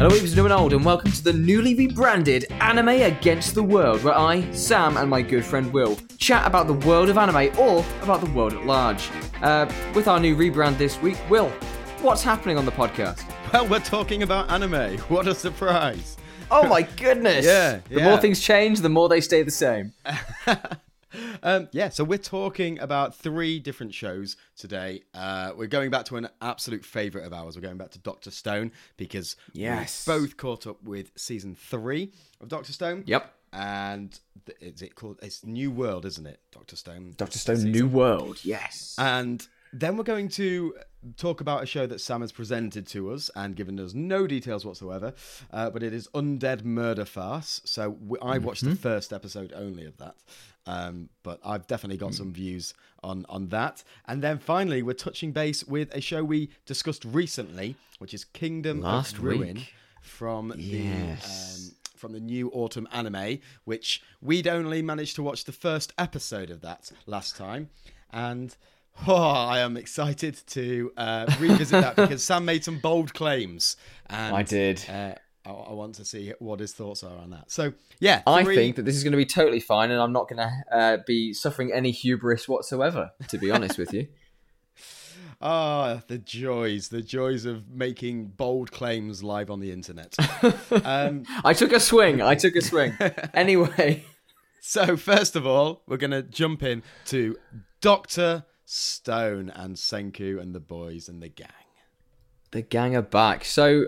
Hello, Weavers new and old, and welcome to the newly rebranded Anime Against the World, where I, Sam, and my good friend Will chat about the world of anime or about the world at large. Uh, with our new rebrand this week, Will, what's happening on the podcast? Well, we're talking about anime. What a surprise! Oh my goodness! Yeah, The more things change, the more they stay the same. Um, yeah, so we're talking about three different shows today. Uh, we're going back to an absolute favourite of ours. We're going back to Doctor Stone because Yes. we both caught up with season three of Doctor Stone. Yep. And th- is it called? It's New World, isn't it? Doctor Stone. Doctor Stone New World, yes. And then we're going to talk about a show that Sam has presented to us and given us no details whatsoever. Uh, but it is Undead Murder Farce. So we, I watched the first episode only of that. Um, but I've definitely got some views on, on that. And then finally, we're touching base with a show we discussed recently, which is Kingdom Last of Ruin week. from Yes. the. Um, from the new autumn anime, which we'd only managed to watch the first episode of that last time, and oh, I am excited to uh, revisit that because Sam made some bold claims, and I did. Uh, I, I want to see what his thoughts are on that. So yeah, I three- think that this is going to be totally fine, and I'm not going to uh, be suffering any hubris whatsoever, to be honest with you. Ah, the joys, the joys of making bold claims live on the internet. um, I took a swing. I took a swing. Anyway, So first of all, we're gonna jump in to Doctor Stone and Senku and the boys and the gang. the gang are back. So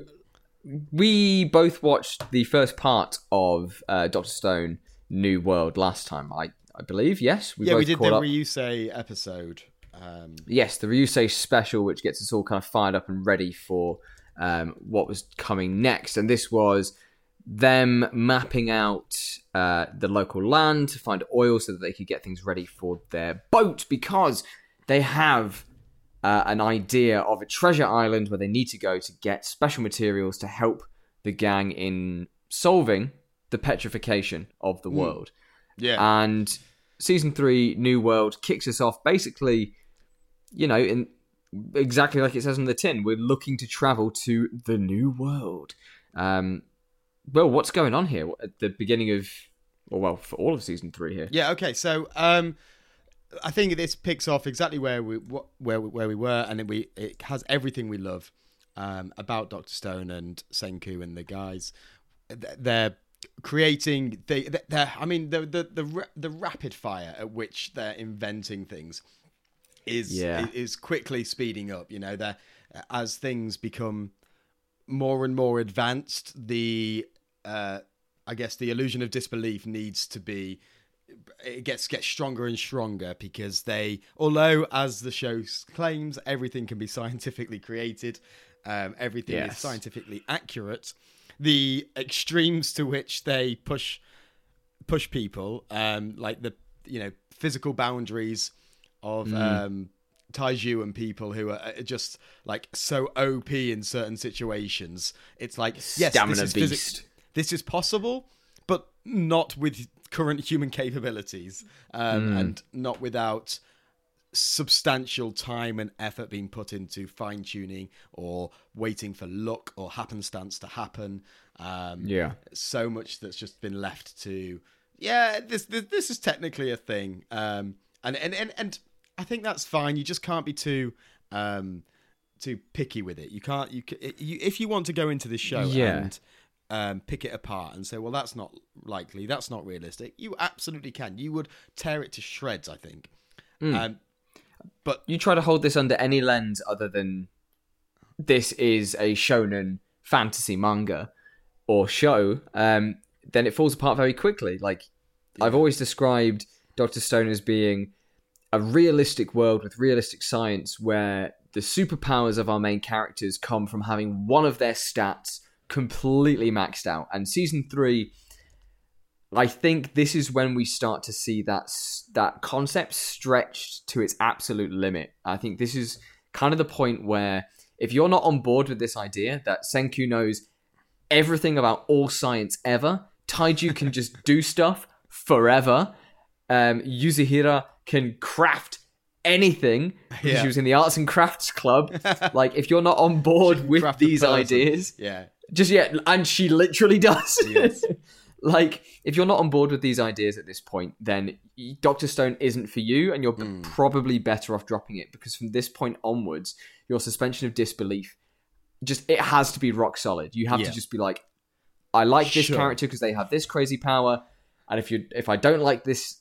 we both watched the first part of uh, Doctor Stone New World last time. I I believe yes. We yeah, we did the up. Ryusei episode. Um, yes, the Ryusei special, which gets us all kind of fired up and ready for um, what was coming next. And this was them mapping out uh, the local land to find oil so that they could get things ready for their boat because they have uh, an idea of a treasure island where they need to go to get special materials to help the gang in solving the petrification of the world. yeah, And season three, New World, kicks us off basically, you know, in exactly like it says on the tin. We're looking to travel to the New World. Um, well, what's going on here at the beginning of, or well, for all of season three here? yeah. Okay, so um, I think this picks off exactly where we wh- where we, where we were, and it, we it has everything we love um, about Doctor Stone and Senku and the guys. They're creating they they're I mean the the the the rapid fire at which they're inventing things is Yeah. is quickly speeding up. You know, that as things become more and more advanced, the uh, I guess the illusion of disbelief needs to be it gets gets stronger and stronger because they although as the show claims everything can be scientifically created um, everything is scientifically accurate the extremes to which they push push people um, like the you know physical boundaries of Mm. um, Taiju and people who are just like so OP in certain situations. It's like yes, Stamina this is this is possible, not with current human capabilities, um, Hmm. and not without substantial time and effort being put into fine tuning or waiting for luck or happenstance to happen. Um, Yeah. so much that's just been left to yeah this this, this is technically a thing um and, and and and i think that's fine you just can't be too um too picky with it you can't you, you if you want to go into this show Yeah. and um, pick it apart and say well that's not likely. That's not realistic. You absolutely can. You would tear it to shreds i think. Hmm. um but You try to hold this under any lens other than this is a shonen fantasy manga or show, um, then it falls apart very quickly. Like I've always described Doctor Stone as being a realistic world with realistic science where the superpowers of our main characters come from having one of their stats completely maxed out. And season three, I think this is when we start to see that that concept stretched to its absolute limit. I think this is kind of the point where if you're not on board with this idea that Senku knows everything about all science ever, Taiju can just do stuff forever. Um, Yuzuriha can craft anything because Yeah. she was in the arts and crafts club. like, if you're not on board with these ideas, yeah Just yeah, and she literally does. Yes. like, if you're not on board with these ideas at this point, then Doctor Stone isn't for you, and you're Hmm. probably better off dropping it because from this point onwards, your suspension of disbelief just it has to be rock solid. You have Yeah. to just be like, I like this Sure. character because they have this crazy power, and if you if I don't like this,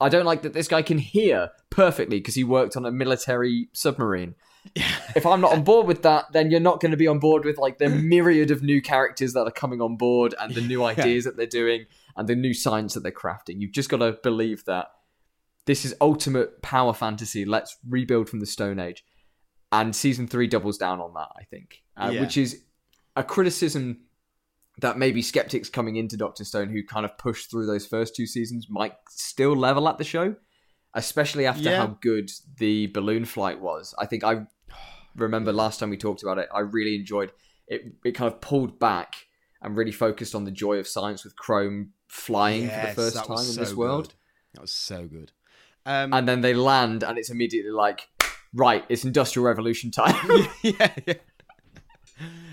I don't like that this guy can hear perfectly because he worked on a military submarine. if I'm not on board with that, then you're not going to be on board with like the myriad of new characters that are coming on board and the new ideas that they're doing and the new science that they're crafting. You've just got to believe that this is ultimate power fantasy. Let's rebuild from the Stone Age. And season three doubles down on that, I think, uh, Yeah. which is a criticism that maybe skeptics coming into Doctor Stone who kind of pushed through those first two seasons might still level at the show, especially after Yeah. how good the balloon flight was. I think I remember last time we talked about it, I really enjoyed it. It kind of pulled back and really focused on the joy of science with Chrome flying for the first time was in so this world. good. That was so good. Um, And then they land, and it's immediately like, right, it's Industrial Revolution time. yeah, yeah,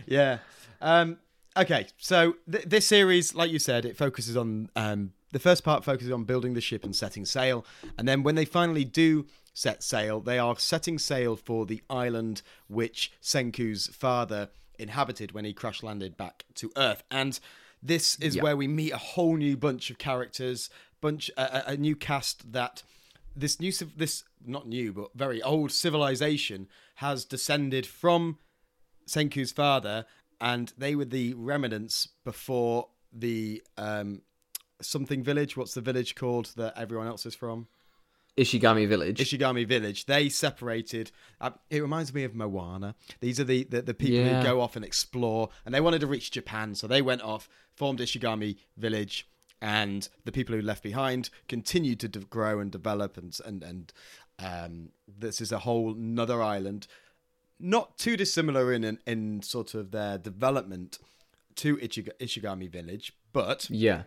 yeah. Um, okay, so th- this series, like you said, it focuses on um, the first part focuses on building the ship and setting sail, and then when they finally do set sail, they are setting sail for the island which Senku's father inhabited when he crash landed back to Earth, and this is Yeah. where we meet a whole new bunch of characters, bunch a, a- a new cast that this new this not new but very old civilization has descended from Senku's father, and they were the remnants before the um, something village. What's the village called that everyone else is from? Ishigami Village. Ishigami Village. They separated. Uh, it reminds me of Moana. These are the, the, the people Yeah. who go off and explore, and they wanted to reach Japan, so they went off, formed Ishigami Village, and the people who left behind continued to de- grow and develop, and and and um, this is a whole another island, not too dissimilar in in, in sort of their development to Ichiga- Ishigami Village, but yeah.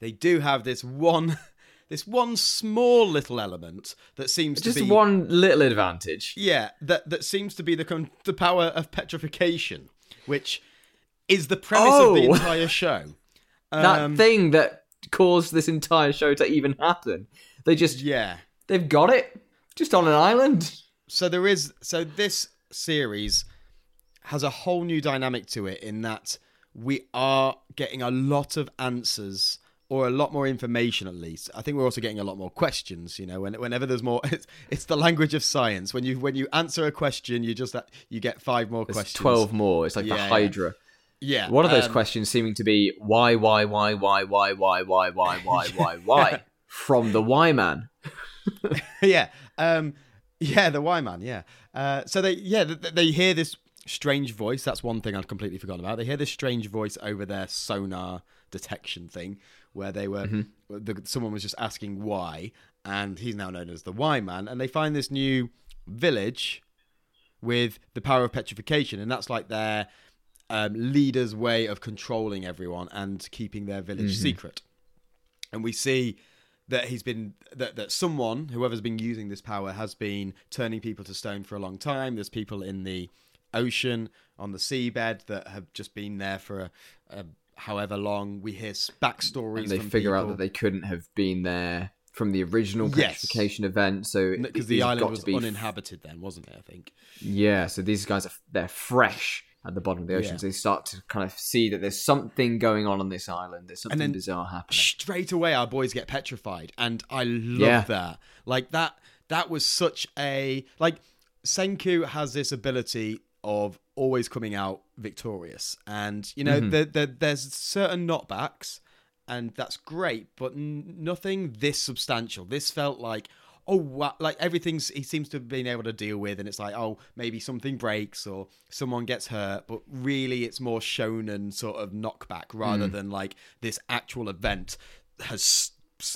they do have this one this one small little element that seems Just to be Just one little advantage. yeah that that seems to be the con- the power of petrification which is the premise of the Oh. entire show That Um, thing that caused this entire show to even happen. They just, yeah they've got it. Just on an island. so there is so this series has a whole new dynamic to it in that we are getting a lot of answers or a lot more information at least i think we're also getting a lot more questions you know when, whenever there's more it's, it's the language of science when you when you answer a question you just you get five more There's questions 12 more. It's like Yeah, the yeah. Hydra. yeah One of those um, questions seeming to be why, why, why, why, why, why, why, why, why, why, why, from the Y Man. yeah, um, yeah, the Y man. Yeah. Uh, so they, yeah, they, they hear this strange voice. That's one thing I'd completely forgotten about. They hear this strange voice over their sonar detection thing, where they were, the, someone was just asking why, and he's now known as the Y man. And they find this new village with the power of petrification, and that's like their um, leader's way of controlling everyone and keeping their village secret. And we see that he's been that, that someone whoever's been using this power has been turning people to stone for a long time there's people in the ocean on the seabed that have just been there for a, a however long we hear backstories And they figure out that they couldn't have been there from the original Yes. petrification event. So because the island was be uninhabited then wasn't it i think Yeah, so these guys are they're fresh at the bottom of the ocean. Yeah. So they start to kind of see that there's something going on on this island. There's something then- bizarre happening. straight away our boys get petrified and i love Yeah. that like that that was such a like senku has this ability of always coming out victorious and you know mm-hmm. there, there, there's certain knockbacks and that's great but n- nothing this substantial this felt like oh wow, like everything's he seems to have been able to deal with and it's like oh maybe something breaks or someone gets hurt but really it's more shonen sort of knockback rather mm. than like this actual event has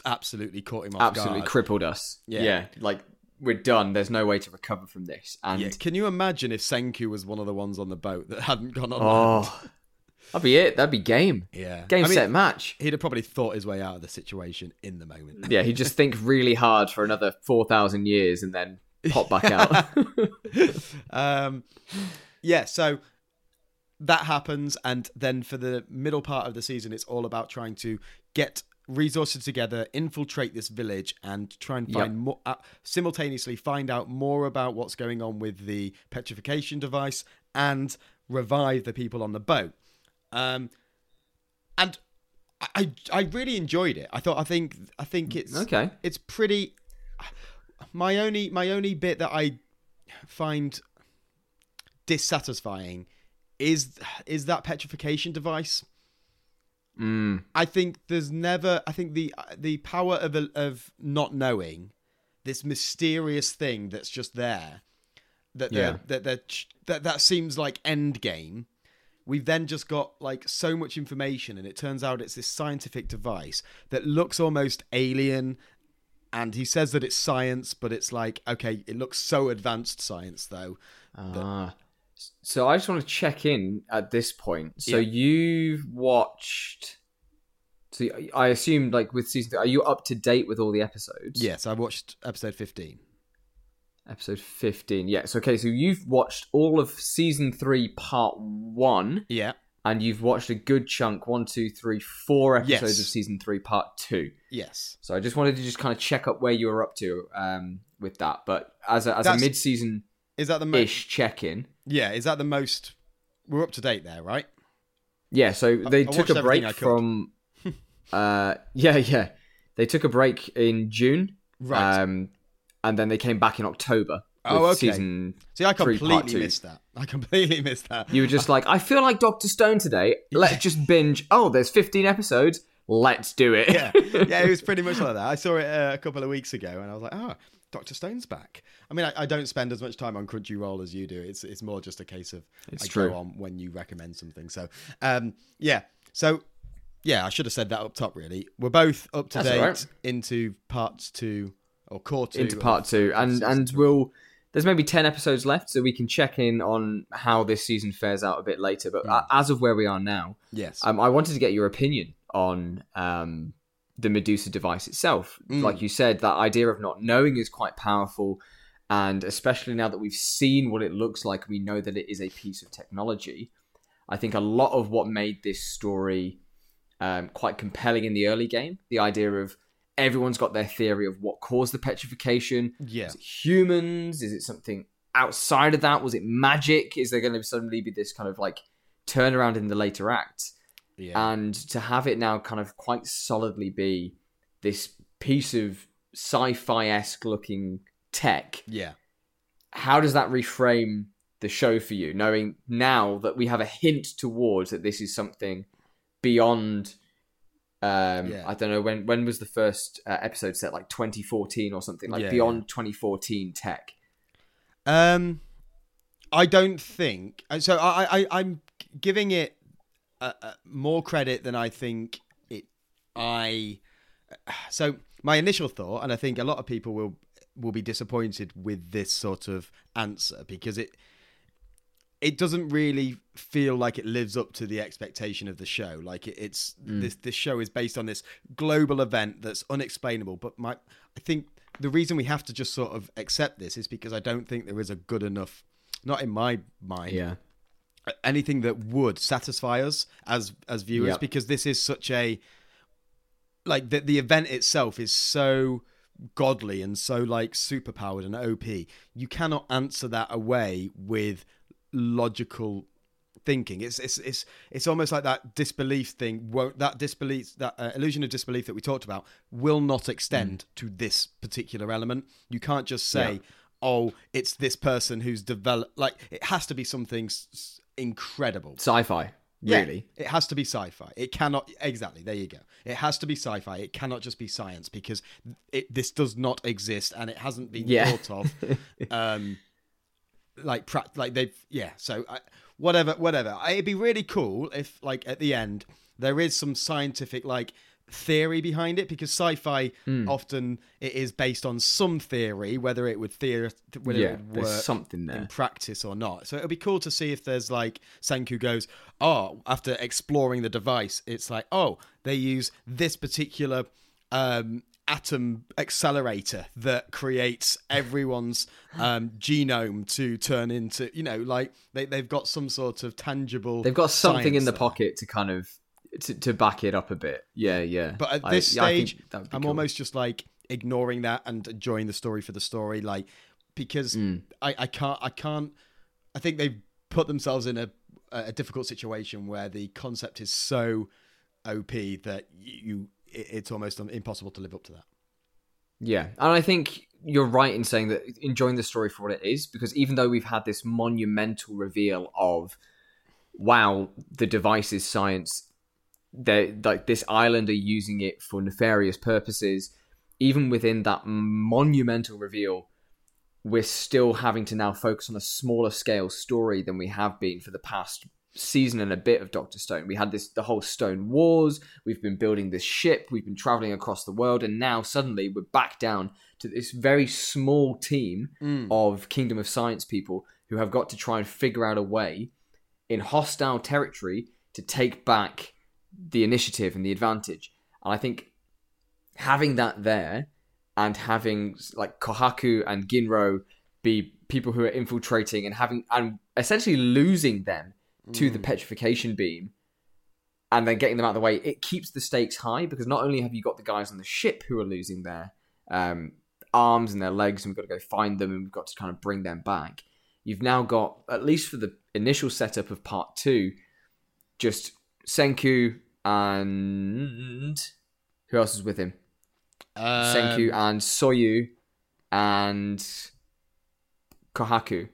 absolutely caught him off Absolutely guard. crippled us. Yeah. Yeah. like we're done. There's no way to recover from this. And yeah, can you imagine if Senku was one of the ones on the boat that hadn't gone on land? oh, that'd be it. That'd be game. Yeah. Game I mean, set match. He'd have probably thought his way out of the situation in the moment. Yeah, he'd just think really hard for another four thousand years and then pop back out. um, yeah, so that happens, and then for the middle part of the season, it's all about trying to get resources together, infiltrate this village, and try and Yep. find more. Uh, simultaneously, find out more about what's going on with the petrification device and revive the people on the boat. Um, and I, I, I really enjoyed it. I thought, I think, I think it's Okay. it's pretty. My only, my only bit that I find dissatisfying is is that petrification device. Mm. I think there's never. I think the the power of of not knowing this mysterious thing that's just there. That Yeah. that that that that, that seems like end game. We've then just got like so much information, and it turns out it's this scientific device that looks almost alien. And he says that it's science, but it's like okay, it looks so advanced science though. Ah. So I just want to check in at this point. So Yeah. you've watched. So I assume, like with season, three, are you up to date with all the episodes? Yes, I watched episode fifteen. Episode fifteen. Yes. Okay. So you've watched all of season three, part one, Yeah, and you've watched a good chunk one, two, three, four episodes Yes. of season three, part two. yes. So I just wanted to just kind of check up where you were up to um, with that. But as a, as a mid-season Is that the most? ish check-in, Yeah, is that the most? We're up to date there, right? Yeah, so they I took a break everything I could. from. uh, yeah, yeah, they took a break in June, Right. um, and then they came back in October. Oh, okay. Season. See, I completely two. missed that. I completely missed that. You were just like, I feel like Doctor Stone today. Let's just binge. Oh, there's 15 episodes. Let's do it. yeah, yeah, it was pretty much like that. I saw it uh, a couple of weeks ago, and I was like, "Oh, Doctor Stone's back." I mean, I, I don't spend as much time on Crunchyroll as you do. It's it's more just a case of It's I true. go on when you recommend something. So, um, yeah, so yeah, I should have said that up top. Really, we're both up to That's date right. into parts two or core two into part two, and and we'll. There's maybe 10 episodes left, so we can check in on how this season fares out a bit later. But uh, as of where we are now, yes, Um, I wanted to get your opinion on um, the Medusa device itself. Mm. Like you said, that idea of not knowing is quite powerful, and especially now that we've seen what it looks like, we know that it is a piece of technology. I think a lot of what made this story um, quite compelling in the early game, the idea of everyone's got their theory of what caused the petrification. yeah, Is it humans? Is it something outside of that? Was it magic? Is there going to suddenly be this kind of like turnaround in the later act? Yeah, and to have it now kind of quite solidly be this piece of sci-fi-esque looking tech yeah. how does that reframe the show for you knowing now that we have a hint towards that this is something beyond um Yeah. i don't know when when was the first uh, episode set like 2014 or something like Yeah, beyond 2014 tech Um, I don't think uh, so. I, I I'm giving it uh, uh, more credit than I think it. I so my initial thought, and I think a lot of people will will be disappointed with this sort of answer because it it doesn't really feel like it lives up to the expectation of the show. Like it, it's this this show is based on this global event that's unexplainable. But my I think the reason we have to just sort of accept this is because I don't think there is a good enough, not in my mind, anything that would satisfy us as as viewers Yep. because this is such a like the the event itself is so godly and so like superpowered and OP. You cannot answer that away with logical thinking. It's it's it's it's almost like that disbelief thing. Won't that disbelief that uh, illusion of disbelief that we talked about will not extend to this particular element. You can't just say, Yeah. "Oh, it's this person who's developed." Like it has to be something s- incredible. sci-fi Yeah, really it has to be sci-fi. It cannot exactly. There you go. It has to be sci-fi. It cannot just be science because it this does not exist and it hasn't been Yeah. thought of. um, like like they've yeah. So I, whatever, whatever. I- It'd be really cool if like at the end there is some scientific like theory behind it because sci-fi Hmm. often it is based on some theory whether it would theory whether yeah it would work something in practice or not. So it'll be cool to see if there's like Senku goes, oh, after exploring the device, it's like, oh, they use this particular um, atom accelerator that creates everyone's um, genome to turn into you know like they, they've got some sort of tangible They've got something in the there. pocket to kind of to, to back it up a bit. Yeah, yeah. But at this I stage, be I'm cool. almost just like ignoring that and enjoying the story for the story, like because Mm. I, I can't I can't I think they've put themselves in a a difficult situation where the concept is so OP that you it's almost impossible to live up to that. Yeah, and I think you're right in saying that enjoying the story for what it is, because even though we've had this monumental reveal of, wow, the device is science, they like this island are using it for nefarious purposes. Even within that monumental reveal, we're still having to now focus on a smaller scale story than we have been for the past season and a bit of Doctor Stone. We had this the whole Stone Wars. We've been building this ship. We've been traveling across the world, and now suddenly we're back down to this very small team mm. of Kingdom of Science people who have got to try and figure out a way in hostile territory to take back the initiative and the advantage. And I think having that there and having like Kohaku and Ginro be people who are infiltrating and having and essentially losing them to the petrification beam and then getting them out of the way, it keeps the stakes high because not only have you got the guys on the ship who are losing their um, arms and their legs, and we've got to go find them and we've got to kind of bring them back. You've now got, at least for the initial setup of part two, just Senku and who else is with him? Senku Um, and Soyu and Kohaku,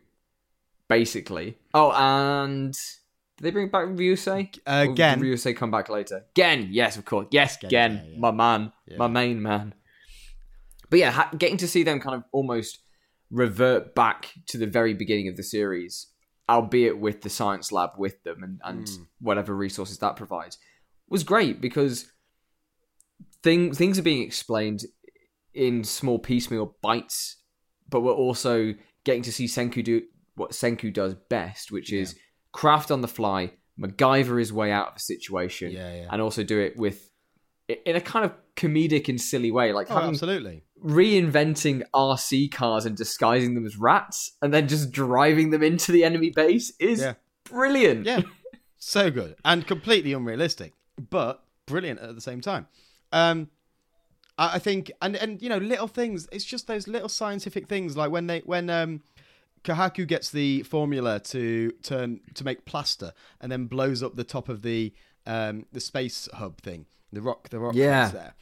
basically. Oh, and did they bring back Ryusei? Uh, Or Gen. Ryusei come back later? Gen, yes, of course. Yes, Gen, Gen, yeah, yeah. my man, Yeah. my main man. But yeah, ha- getting to see them kind of almost revert back to the very beginning of the series, albeit with the science lab with them and, and Mm. whatever resources that provides, was great because things things are being explained in small piecemeal bites, but we're also getting to see Senku do what Senku does best, which is craft on the fly, MacGyver his way out of a situation, Yeah, yeah. and also do it with in a kind of comedic and silly way, like Oh, absolutely. reinventing RC cars and disguising them as rats, and then just driving them into the enemy base is Yeah. brilliant. Yeah, so good and completely unrealistic, but brilliant at the same time. Um, I, I think, and and you know, little things. It's just those little scientific things, like when they when um, Kohaku gets the formula to turn to make plaster, and then blows up the top of the um the space hub thing, the rock, the rock Yeah. there.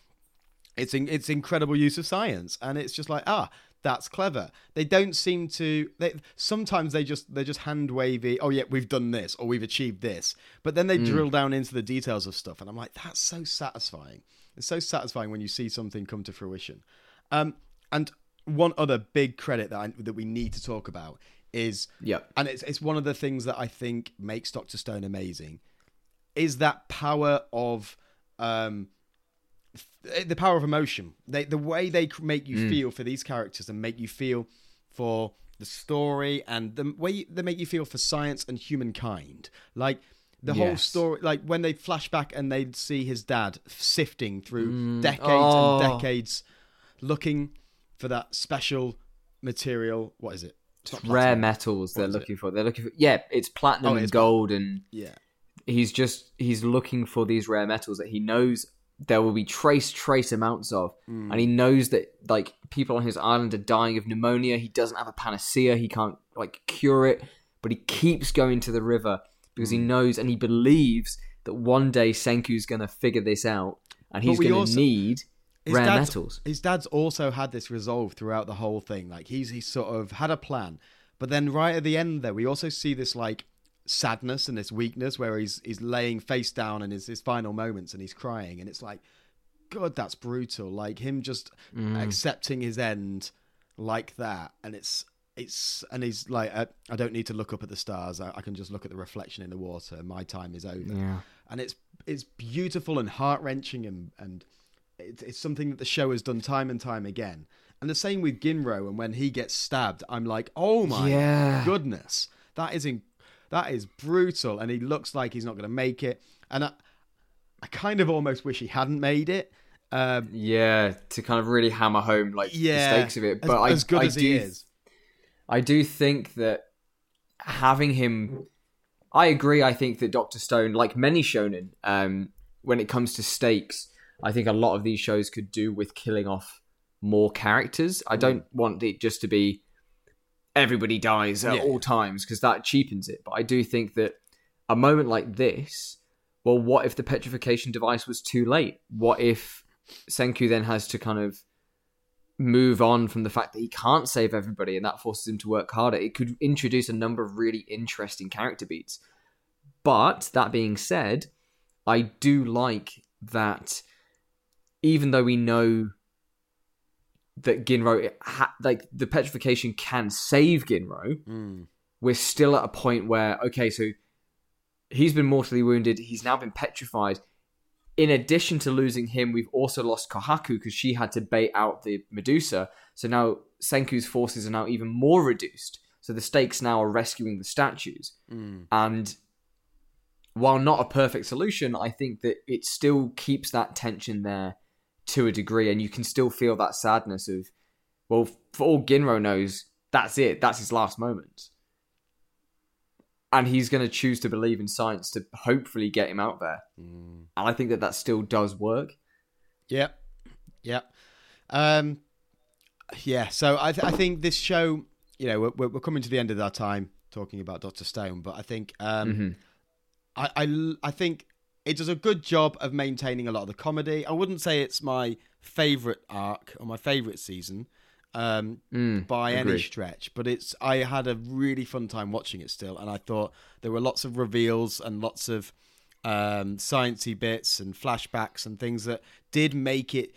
It's in, it's incredible use of science, and it's just like ah, that's clever. They don't seem to. They sometimes they just they're just hand wavy. Oh yeah, we've done this or we've achieved this, but then they drill down into the details of stuff, and I'm like, that's so satisfying. It's so satisfying when you see something come to fruition. Um, and one other big credit that I, that we need to talk about is Yep. and it's it's one of the things that I think makes Doctor Stone amazing is that power of um th- the power of emotion. They the way they make Mm. you feel for these characters and make you feel for the story and the way they make you feel for science and humankind. Like the whole story, like when they flash back and they'd see his dad sifting through decades Oh. and decades, looking for that special material. What is it? It's Rare metals they're is it? looking for. They're looking for yeah, it's platinum Oh, and gold and Yeah. He's just he's looking for these rare metals that he knows there will be trace trace amounts of Mm. and he knows that like people on his island are dying of pneumonia he doesn't have a panacea he can't like cure it but he keeps going to the river because Mm. he knows and he believes that one day Senku's going to figure this out and he's going to need His rare metals His dad's also had this resolve throughout the whole thing. Like he's he's sort of had a plan, but then right at the end there, we also see this like sadness and this weakness where he's he's laying face down in his his final moments and he's crying, and it's like, God, that's brutal. Like him just mm. accepting his end like that, and it's. It's and he's like, I, I don't need to look up at the stars. I, I can just look at the reflection in the water. My time is over yeah and it's it's beautiful and heart wrenching and and it's, it's something that the show has done time and time again. And the same with Ginro, and when he gets stabbed, I'm like, oh my Yeah. goodness, that is in, that is brutal, and he looks like he's not going to make it. And I, I kind of almost wish he hadn't made it, Um, Yeah, to kind of really hammer home like yeah, the stakes of it. as, But I, as good I as do, he is. I do think that having him, I agree. I think that Doctor Stone, like many shonen, um, when it comes to stakes, I think a lot of these shows could do with killing off more characters. I don't want it just to be everybody dies at Yeah. all times because that cheapens it. But I do think that a moment like this, well, what if the petrification device was too late? What if Senku then has to kind of move on from the fact that he can't save everybody and that forces him to work harder? It could introduce a number of really interesting character beats. But that being said, I do like that even though we know that Ginro, ha- like the petrification can save Ginro, Mm. we're still at a point where okay, so he's been mortally wounded. He's now been petrified. In addition to losing him, we've also lost Kohaku because she had to bait out the Medusa. So now Senku's forces are now even more reduced. So the stakes now are rescuing the statues. Mm. And while not a perfect solution, I think that it still keeps that tension there to a degree, and you can still feel that sadness of, well, for all Ginro knows, that's it. That's his last moment. And he's going to choose to believe in science to hopefully get him out there. Mm. And I think that that still does work. Yep. Yep. Um, yeah. So I, th- I think this show, you know, we're, we're coming to the end of our time talking about Doctor Stone, but I think um, Mhm. I think it does a good job of maintaining a lot of the comedy. I wouldn't say it's my favorite arc or my favorite season um, Mm, by any stretch, but it's I had a really fun time watching it still, and I thought there were lots of reveals and lots of um, sciencey bits and flashbacks and things that did make it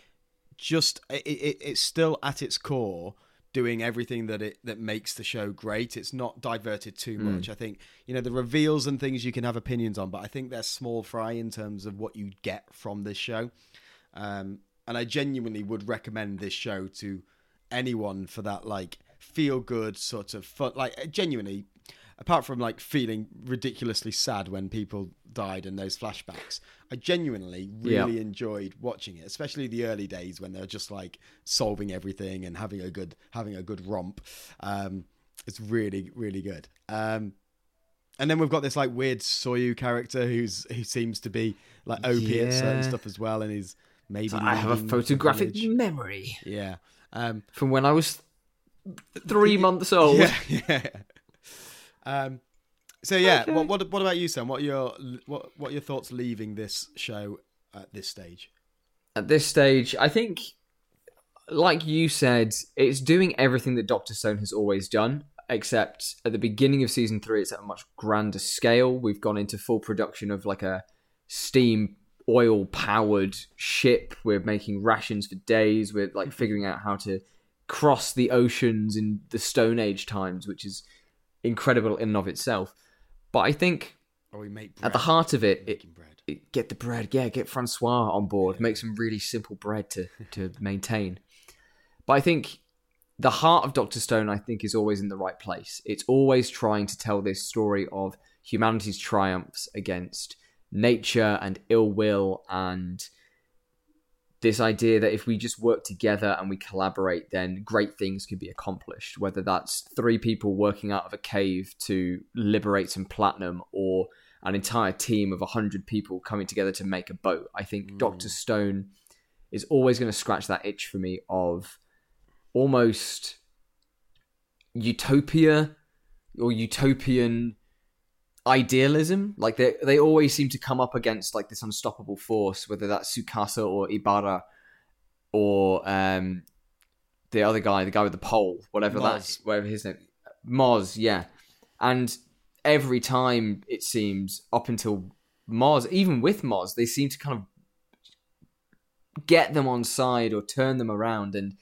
just it, it, it's still at its core doing everything that it that makes the show great. It's not diverted too much. I think you know the reveals and things you can have opinions on but i think they're small fry in terms of what you get from this show. Um, and i genuinely would recommend this show to anyone for that like feel good sort of fun like genuinely apart from like feeling ridiculously sad when people died in those flashbacks i genuinely really Yeah. enjoyed watching it especially the early days when they're just like solving everything and having a good having a good romp um it's really really good um and then we've got this like weird Soyu character who's who seems to be like OP at certain stuff as well, and he's maybe. I have a photographic memory Yeah. Um, from when I was three months old. yeah, yeah. Um, so yeah, Okay. what, what what about you, Sam? What are your what what are your thoughts leaving this show at this stage? at this stage, I think, like you said, it's doing everything that Doctor Stone has always done, except at the beginning of season three, it's at a much grander scale. We've gone into full production of like a steam oil powered ship. We're making rations for days. We're like figuring out how to cross the oceans in the Stone Age times, which is incredible in and of itself. But I think Or we make at the heart of it, it it- get the bread, yeah, get Francois on board, make some really simple bread to to maintain. But I think the heart of Doctor Stone, I think, is always in the right place. It's always trying to tell this story of humanity's triumphs against nature and ill will and this idea that if we just work together and we collaborate, then great things can be accomplished. Whether that's three people working out of a cave to liberate some platinum or an entire team of 100 people coming together to make a boat. I think hmm. Dr. Stone is always going to scratch that itch for me of almost utopia or utopian idealism. Like they they always seem to come up against like this unstoppable force, whether that's Tsukasa or Ibara or um the other guy, the guy with the pole, whatever Moz. that's whatever his name Moz, yeah. And every time it seems up until Moz, even with Moz, they seem to kind of get them on side or turn them around and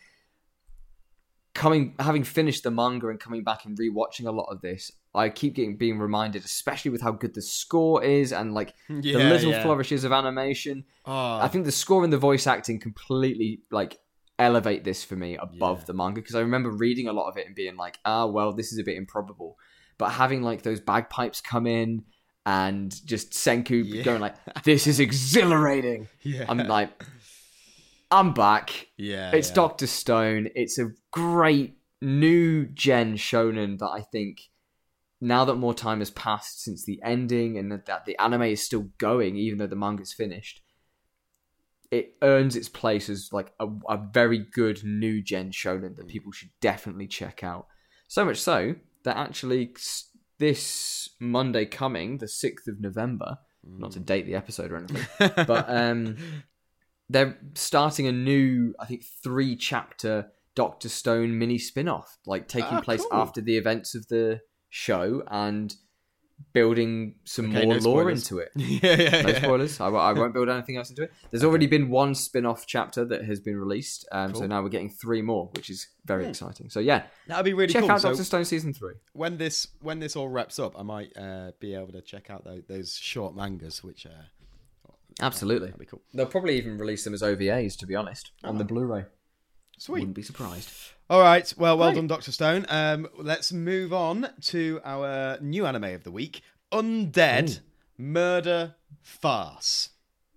coming having finished the manga and coming back and rewatching a lot of this i keep getting being reminded especially with how good the score is and like the little yeah. flourishes of animation Oh, i think the score and the voice acting completely like elevate this for me above Yeah. the manga because i remember reading a lot of it and being like ah well this is a bit improbable but having like those bagpipes come in and just senku Yeah. going like this is exhilarating yeah. I'm like, I'm back. Yeah, It's yeah. Doctor Stone. It's a great new gen shonen that I think now that more time has passed since the ending and that- the anime is still going, even though the manga's finished, it earns its place as like a, a very good new gen shonen that people should definitely check out. So much so that actually this Monday coming, the sixth of November, not to date the episode or anything, but um, they're starting a new, I think, three chapter Doctor Stone mini spin off, like taking Ah, place cool. after the events of the show and building some Okay, more no lore into it. yeah, yeah, No yeah. spoilers. I, won't- I won't build anything else into it. There's already been one spin-off chapter that has been released, um, so now we're getting three more, which is very Hmm. exciting. So yeah, That'd be really check cool. out So Doctor Stone season three. when this when this all wraps up, I might uh, be able to check out those, those short mangas, which uh, Absolutely. that'd be cool. They'll probably even release them as OVAs, to be honest, on the Blu-ray. Sweet. Wouldn't be surprised. All right. Well, well Great. done, Doctor Stone. Um, let's move on to our new anime of the week: Undead Murder Farce.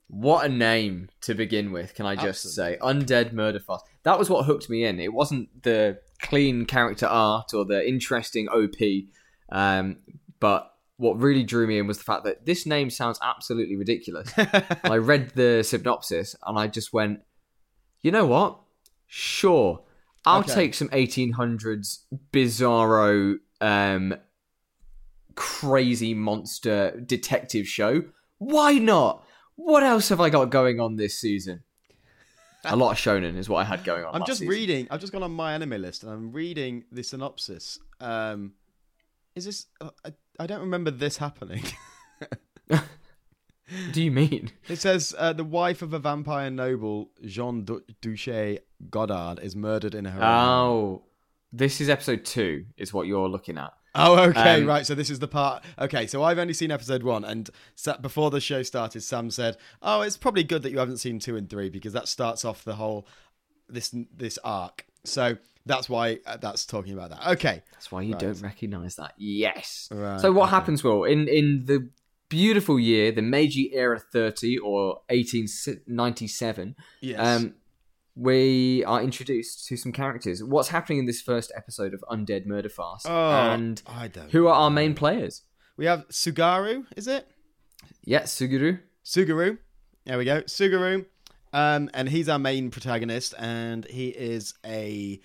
What a name to begin with, can I just say? Undead Murder Farce. That was what hooked me in. It wasn't the clean character art or the interesting OP, um, but what really drew me in was the fact that this name sounds absolutely ridiculous. I read the synopsis and I just went, you know what? Sure. I'll Okay. take some 1800s bizarro, um, crazy monster detective show. Why not? What else have I got going on this season? A lot of shonen is what I had going on. I'm just season. reading. I've just gone on my anime list and I'm reading the synopsis. Um, is this? Uh, I, I don't remember this happening. What do you mean? It says uh, the wife of a vampire noble, Jean du- Duché Godard, is murdered in her. Oh, this is episode two, is what you're looking at. Oh, okay, Um, right. So this is the part. Okay, so I've only seen episode one, and sa- before the show started, Sam said, "Oh, it's probably good that you haven't seen two and three because that starts off the whole this this arc." So that's why uh, that's talking about that. Okay, That's why you Right. don't recognise that. Yes. Right, so what okay. happens, Will? In in the beautiful year, the Meiji Era 30 or 1897, yes, um, we are introduced to some characters. What's happening in this first episode of Undead Murder Farce? oh, and I don't. who are our main players? we have Sugaru? Is it Yeah, Suguru. Suguru? There we go, Suguru. Um, and he's our main protagonist, and he is a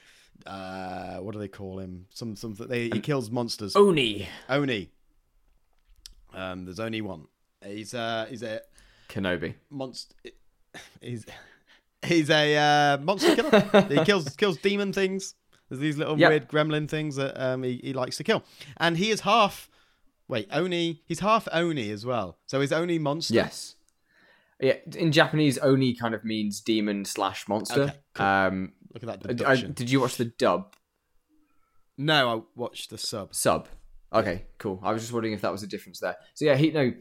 uh, what do they call him? Some something. They, he kills monsters. Oni. Oni. Um, there's only one. He's uh, he's a Kenobi. monster. He's he's a uh, monster killer. he kills kills demon things. There's these little Yep. weird gremlin things that um, he, he likes to kill, and he is half. Wait, Oni. He's half Oni as well. So he's Oni monster. Yes. Yeah, in Japanese, Oni kind of means demon slash monster. Okay, cool. Um, Look at that I- I- did you watch the dub no, I watched the sub. sub? Okay, cool. I was just wondering if that was a difference there. So yeah, he no,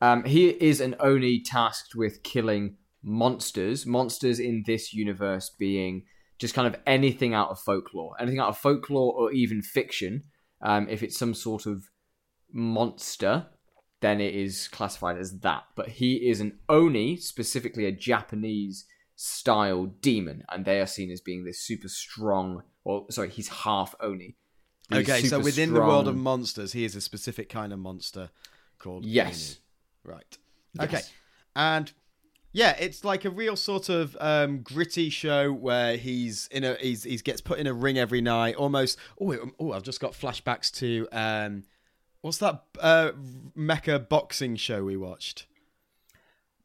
um, he is an Oni tasked with killing monsters. Monsters in this universe being just kind of anything out of folklore, anything out of folklore or even fiction. Um, if it's some sort of monster, then it is classified as that. But he is an Oni, specifically a Japanese style demon, and they are seen as being this super strong. Well, sorry, he's half Oni. Okay, so within the world of monsters, he is a specific kind of monster called Yes. Right. Yes. Okay. And yeah, it's like a real sort of um, gritty show where he's in a he's he gets put in a ring every night, almost. Oh, oh, I've just got flashbacks to um, what's that uh, mecha boxing show we watched?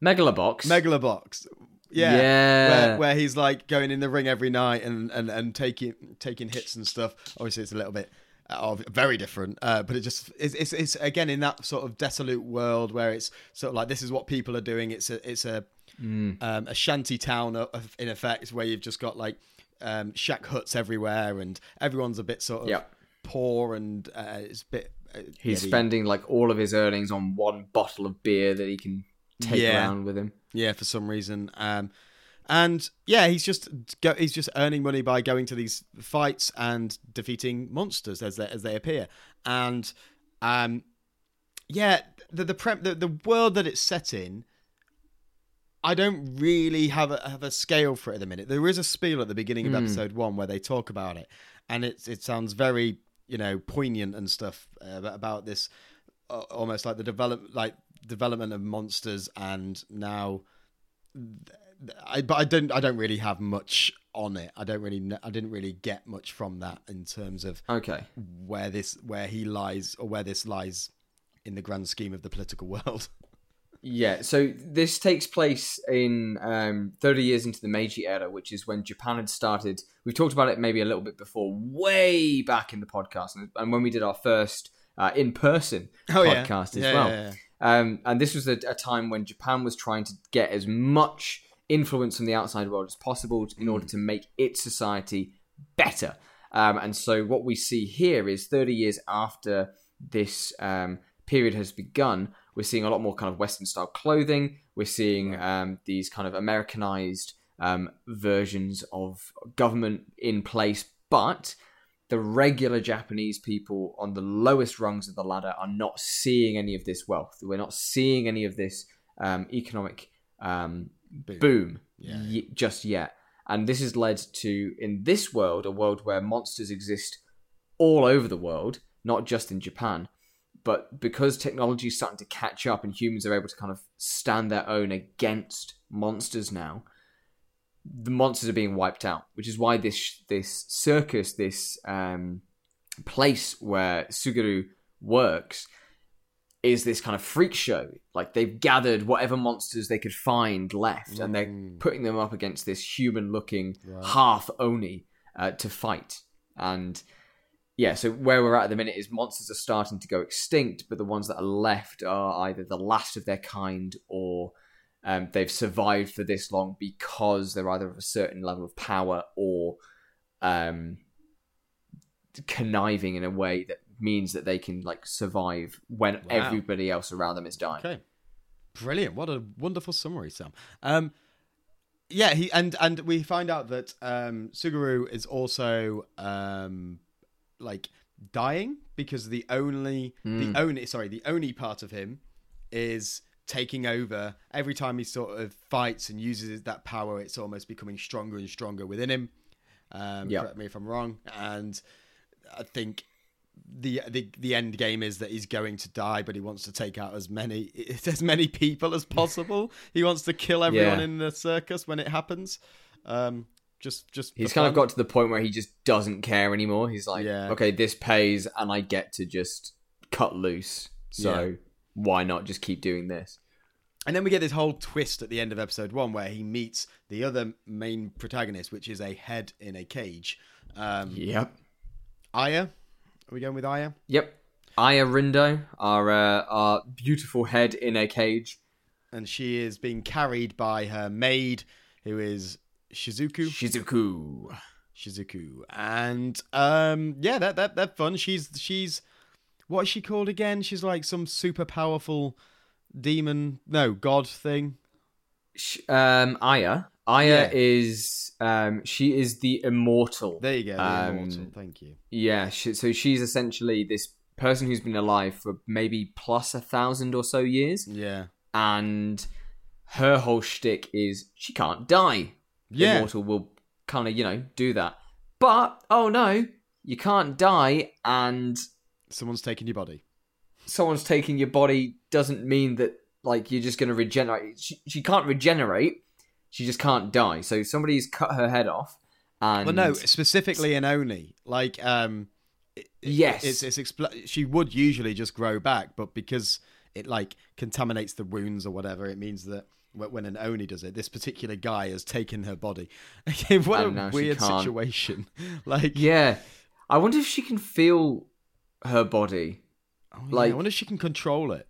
Megalobox. Megalobox. Yeah. Yeah. Where, where he's like going in the ring every night and, and, and taking taking hits and stuff. Obviously, it's a little bit of very different, uh, but it just it's, it's it's again in that sort of desolate world where it's sort of like this is what people are doing. It's a it's a Mm. um, a shanty town uh, in effect where you've just got like um, shack huts everywhere and everyone's a bit sort of Yep. poor and uh, it's a bit. Uh, He's yeah, spending like all of his earnings on one bottle of beer that he can take Yeah. around with him. Yeah, for some reason. Um, and yeah, he's just go, he's just earning money by going to these fights and defeating monsters as they as they appear. And um, yeah, the the, pre- the the world that it's set in, I don't really have a have a scale for it at the minute. There is a spiel at the beginning of Hmm. episode one where they talk about it, and it's it sounds very you know poignant and stuff uh, about this uh, almost like the develop like development of monsters and now. I, but I don't. I don't really have much on it. I don't really. I didn't really get much from that in terms of Okay. where this, where he lies, or where this lies in the grand scheme of the political world. Yeah, so this takes place in um, 30 years into the Meiji era, which is when Japan had started. We've talked about it maybe a little bit before, way back in the podcast, and, and when we did our first uh, in person podcast as Oh, Yeah, well. yeah, yeah. Um, and this was a, a time when Japan was trying to get as much influence from the outside world as possible in order to make its society better. Um, and so what we see here is 30 years after this um, period has begun, we're seeing a lot more kind of Western style clothing. We're seeing um, these kind of Americanized um, versions of government in place, but the regular Japanese people on the lowest rungs of the ladder are not seeing any of this wealth. We're not seeing any of this um, economic um, Boom. boom Yeah. y- just yet. And this has led to, in this world, a world where monsters exist all over the world, not just in Japan. But because technology is starting to catch up and humans are able to kind of stand their own against monsters now, the monsters are being wiped out, which is why this this circus, this um, place where Tsugaru works, is this kind of freak show. Like they've gathered whatever monsters they could find left, and they're Mm. putting them up against this human-looking Right. half oni uh, to fight. And yeah, so where we're at at the minute is monsters are starting to go extinct, but the ones that are left are either the last of their kind or um, they've survived for this long because they're either of a certain level of power or um, conniving in a way that means that they can like survive when everybody else around them is dying. Okay, brilliant! What a wonderful summary, Sam. Um, yeah, he and and we find out that um, Tsugaru is also um, like dying because the only Hmm. the only sorry the only part of him is taking over every time he sort of fights and uses that power it's almost becoming stronger and stronger within him um Yep. correct me if i'm wrong and i think the, the the end game is that he's going to die, but he wants to take out as many as many people as possible. he wants to kill everyone Yeah. in the circus when it happens. Um, just just He's kind of got to the point where he just doesn't care anymore. He's like, Yeah. okay, this pays and I get to just cut loose. So Yeah. Why not just keep doing this? And then we get this whole twist at the end of episode one where he meets the other main protagonist, which is a head in a cage. Um, Yep. Aya, are we going with Aya? Yep. Aya Rindo, our uh, our beautiful head in a cage. And she is being carried by her maid, who is Shizuku. Shizuku. Shizuku. And um yeah, that that that's fun. She's she's what is she called again? She's like some super powerful demon no, god thing. Um, Aya. Aya Yeah. is um, she is the immortal. There you go, the Um, immortal. Thank you. Yeah, she, so she's essentially this person who's been alive for maybe plus a thousand or so years, Yeah. and her whole shtick is she can't die. Yeah. Immortal will kind of you know do that, but oh no, you can't die, and Someone's taking your body. someone's taking your body doesn't mean that like you're just going to regenerate. She, she can't regenerate. She just can't die. So somebody's cut her head off, and Well no, specifically in Oni. Like um it- Yes. it's it's expl- she would usually just grow back, but because it like contaminates the wounds or whatever, it means that when an Oni does it, this particular guy has taken her body. Okay, what And a weird situation. Like, yeah, I wonder if she can feel her body. Oh, yeah, Like- I wonder if she can control it.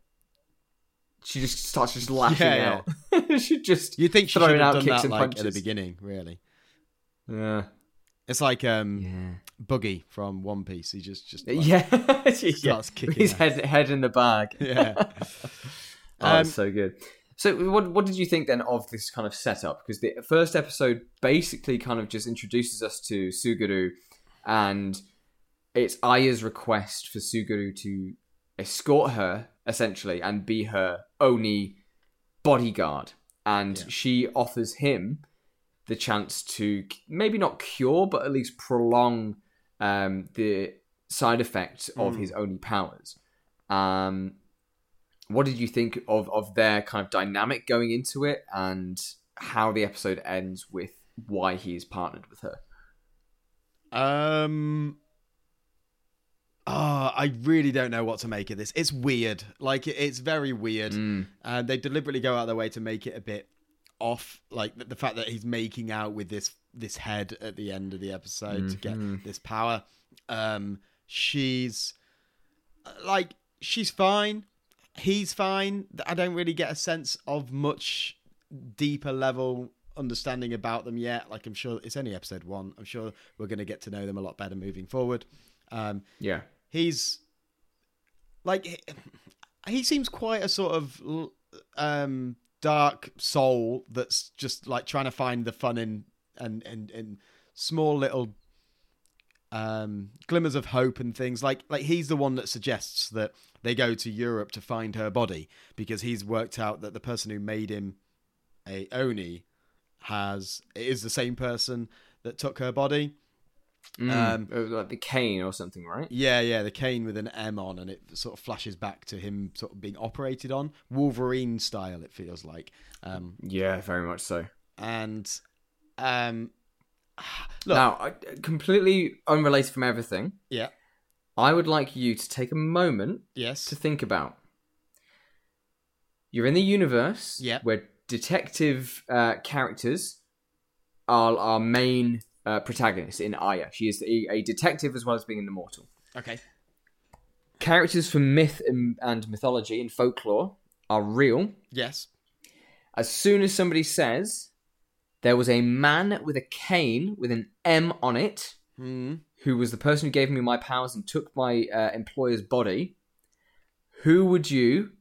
She just starts just lashing Yeah, out. she just You'd think she throwing out kicks that and like at the beginning, really. yeah, It's like um yeah, Buggy from One Piece. He just just like, yeah. starts kicking His head head in the bag. yeah. Oh, Um, so good. So, what what did you think then of this kind of setup? Because the first episode basically kind of just introduces us to Tsugaru, and it's Aya's request for Tsugaru to escort her essentially and be her oni bodyguard. and Yeah. she offers him the chance to maybe not cure, but at least prolong um, the side effects of Mm. his only powers. Um, what did you think of of their kind of dynamic going into it, and how the episode ends with why he is partnered with her? Um. Oh, I really don't know what to make of this. It's weird. Like it's very weird. Mm. And they deliberately go out of their way to make it a bit off. Like the, the fact that he's making out with this this head at the end of the episode to Mhm. get this power. Um, she's like she's fine. He's fine. I don't really get a sense of much deeper level understanding about them yet. Like I'm sure it's only episode one. I'm sure we're going to get to know them a lot better moving forward. Um, Yeah. He's like he, seems quite a sort of um dark soul that's just like trying to find the fun in and and and small little um glimmers of hope and things. Like like he's the one that suggests that they go to Europe to find her body because he's worked out that the person who made him a oni has is the same person that took her body Mm. Um, It was like the cane or something, right? yeah, yeah, the cane with an M on, and it sort of flashes back to him sort of being operated on, Wolverine style. It feels like, um, Yeah, very much so. and um, look, Now, I- completely unrelated from everything, yeah, I would like you to take a moment yes, to think about. You're in the universe Yeah. where detective uh, characters are our main uh, protagonist in Aya. She is a, a detective as well as being an immortal. okay, Characters from myth and, and mythology and folklore are real. yes, As soon as somebody says there was a man with a cane with an M on it, hmm. who was the person who gave me my powers and took my uh, employer's body, who would you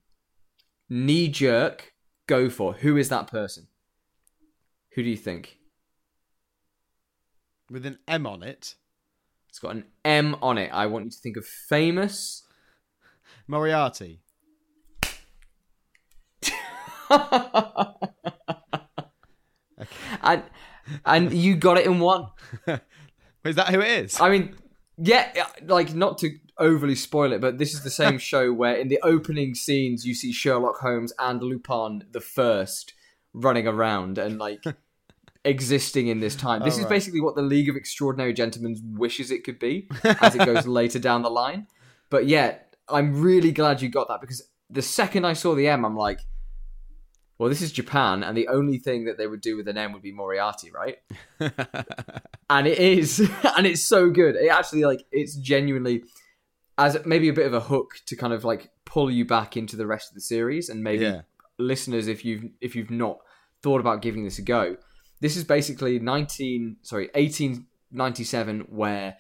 knee jerk go for? Who is that person? Who do you think? With an M on it, It's got an M on it. I want you to think of famous. Moriarty. and and you got it in one. Is that who it is? I mean, yeah, like not to overly spoil it, but this is the same show where in the opening scenes you see Sherlock Holmes and Lupin the First running around and like existing in this time. This Oh, is right. basically what the League of Extraordinary Gentlemen wishes it could be as it goes later down the line. But yeah, I'm really glad you got that because the second I saw the M, I'm like, well, this is Japan, and the only thing that they would do with an M would be Moriarty, right? and it is and it's so good it actually like it's genuinely as maybe a bit of a hook to kind of like pull you back into the rest of the series and maybe Yeah. listeners if you've if you've not thought about giving this a go this is basically 19 sorry 1897 where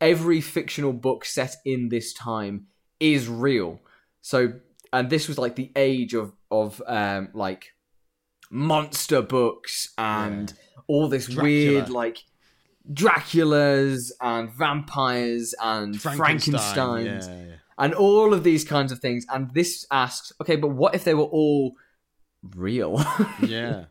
every fictional book set in this time is real so and this was like the age of of um like monster books and all this Dracula. weird like Draculas and vampires and Frankensteins Yeah, yeah. and all of these kinds of things. And this asks, okay, but what if they were all real? yeah.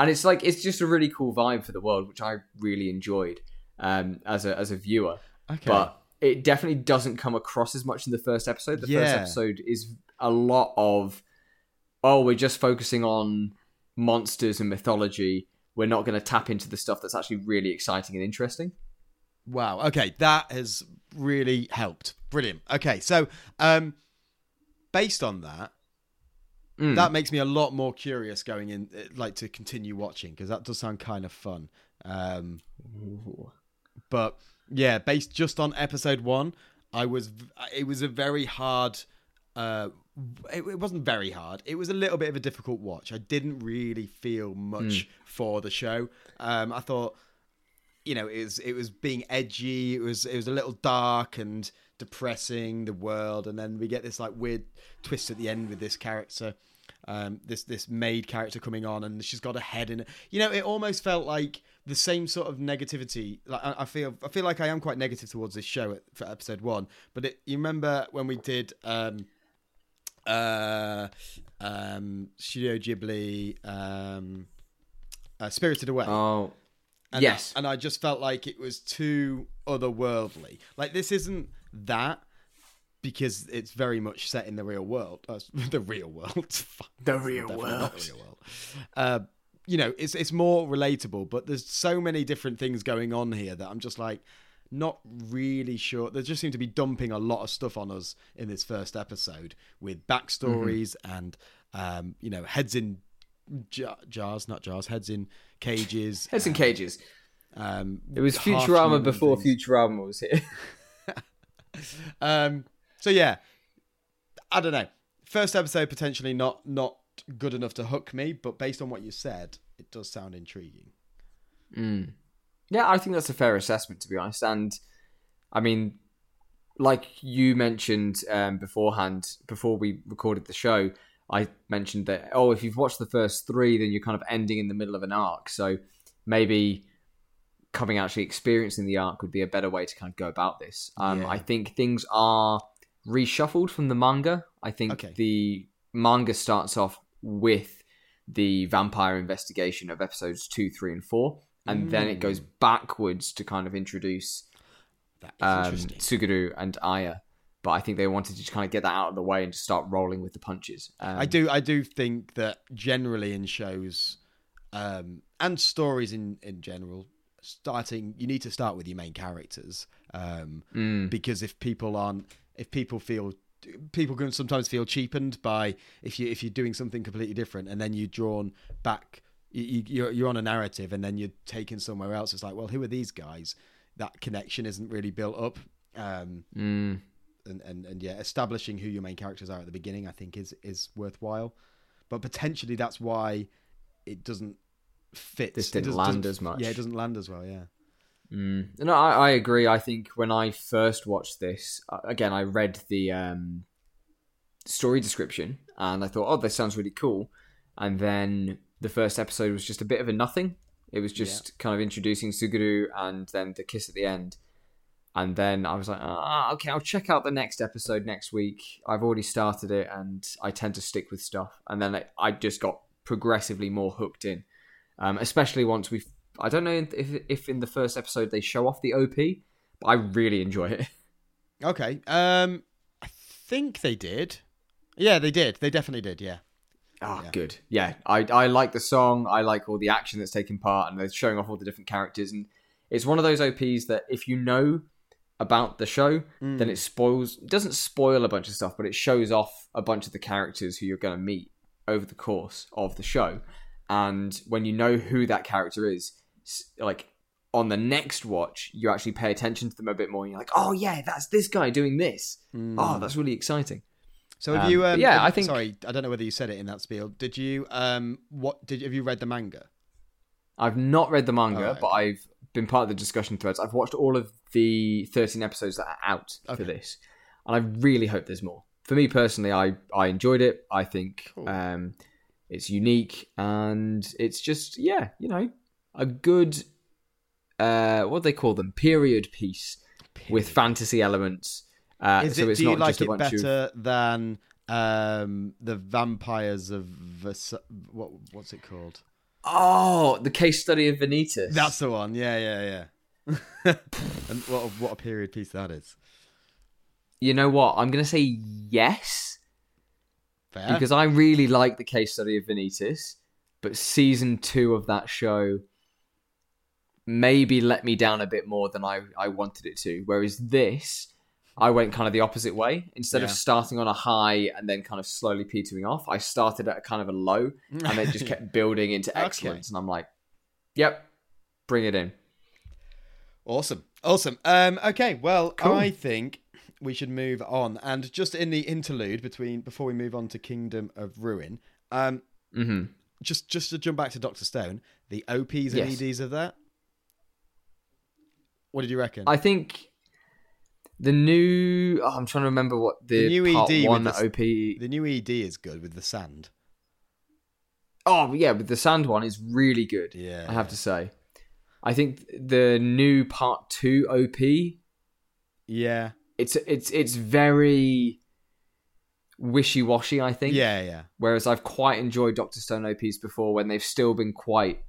And it's like it's just a really cool vibe for the world, which I really enjoyed um, as a as a viewer. Okay. But it definitely doesn't come across as much in the first episode. The first episode is a lot of oh, we're just focusing on monsters and mythology. We're not going to tap into the stuff that's actually really exciting and interesting. Wow. Okay, that has really helped. Brilliant. Okay, so um, based on that, Mm. that makes me a lot more curious going in, uh, like to continue watching because that does sound kind of fun. Um, but yeah, based just on episode one, I was it was a very hard. Uh, it, it wasn't very hard. It was a little bit of a difficult watch. I didn't really feel much for the show. Um, I thought, you know, it was it was being edgy. It was it was a little dark and depressing. The world, and then we get this like weird twist at the end with this character. Um, this this maid character coming on, and she's got a head in it. You know, it almost felt like the same sort of negativity. Like I, I feel, I feel like I am quite negative towards this show at, for episode one. But it, you remember when we did um, uh, um, Studio Ghibli, um, uh, Spirited Away. Oh, And yes. and I just felt like it was too otherworldly. Like this isn't that because it's very much set in the real world. Uh, the real world. The real world. real world. Uh, you know, it's it's more relatable, but there's so many different things going on here that I'm just like not really sure. They just seem to be dumping a lot of stuff on us in this first episode with backstories Mm-hmm. and um, you know heads in jar- jars, not jars, heads in cages. Heads in cages. Um, It was Futurama before things. Futurama was here. Um, so yeah, I don't know. First episode potentially not not good enough to hook me, but based on what you said, it does sound intriguing. Mm. Yeah, I think that's a fair assessment, to be honest. And I mean, like you mentioned um, beforehand, before we recorded the show, I mentioned that, oh, if you've watched the first three, then you're kind of ending in the middle of an arc. So maybe coming actually experiencing the arc would be a better way to kind of go about this. Um, Yeah. I think things are reshuffled from the manga. I think Okay. the manga starts off with the vampire investigation of episodes two, three, and four, and then it goes backwards to kind of introduce um. Tsugaru and Aya. But I think they wanted to just kind of get that out of the way and just start rolling with the punches. Um, I do I do think that generally in shows um, and stories in in general, starting you need to start with your main characters um, mm, because if people aren't if people feel people can sometimes feel cheapened by if you if you're doing something completely different and then you're drawn back you, you- you're you're on a narrative and then you're taken somewhere else. It's like well who are these guys? That connection isn't really built up um mm, and, and and yeah establishing who your main characters are at the beginning i think is is worthwhile. But potentially that's why it doesn't fit. This It didn't doesn't- land doesn't- as much. yeah it doesn't land as well yeah mm. No, I, I agree. I think when I first watched this, uh, again, I read the um, story description and I thought, oh, this sounds really cool. And then the first episode was just a bit of a nothing. It was just kind of introducing Tsugaru and then the kiss at the end. And then I was like, ah, okay, I'll check out the next episode next week. I've already started it and I tend to stick with stuff. And then I, I just got progressively more hooked in, um, especially once we've. I don't know if, if in the first episode they show off the OP, but I really enjoy it. okay um i think they did yeah they did they definitely did yeah Ah, Yeah. good. Yeah, I I like the song. I like all the action that's taking part, and they're showing off all the different characters. And it's one of those OPs that if you know about the show, then it spoils. It doesn't spoil a bunch of stuff, but it shows off a bunch of the characters who you're going to meet over the course of the show. And when you know who that character is, like on the next watch, you actually pay attention to them a bit more. And you're like, oh yeah, that's this guy doing this. Oh, that's really exciting. So have Um, you? Um, yeah, have- I think- Sorry, I don't know whether you said it in that spiel. Did you? Um, what did have you read the manga? I've not read the manga, Alright, but I've been part of the discussion threads. I've watched all of the 13 episodes that are out Okay. for this, and I really hope there's more. For me personally, I, I enjoyed it. I think Cool. um, it's unique, and it's just, yeah, you know, a good, uh, what do they call them? Period piece with fantasy elements. Uh, Is so it? it's Do you not like just a it bunch of. better than um, the vampires of Vers- what? What's it called? Oh, the case study of Vanitas. That's the one. Yeah, yeah, yeah. and what a, what a period piece that is. You know what? I'm going to say yes. Fair. because I really like the case study of Vanitas, but season two of that show maybe let me down a bit more than I, I wanted it to. Whereas this, I went kind of the opposite way. Instead of starting on a high and then kind of slowly petering off, I started at kind of a low and then just kept building into Okay. excellence. And I'm like, yep, bring it in. Awesome. Awesome. Um, okay, well, Cool. I think we should move on. And just in the interlude between before we move on to Kingdom of Ruin, um, hmm just just to jump back to Doctor Stone, the OPs and Yes. EDs of that. What did you reckon? I think the new. oh, I'm trying to remember what the, The new part ED with one the OP. the new ED is good with the sand. Oh yeah, but the sand one is really good. Yeah, I have to say. I think the new part two OP. Yeah. It's it's it's very wishy washy. I think. Yeah, yeah. Whereas I've quite enjoyed Doctor Stone OPs before when they've still been quite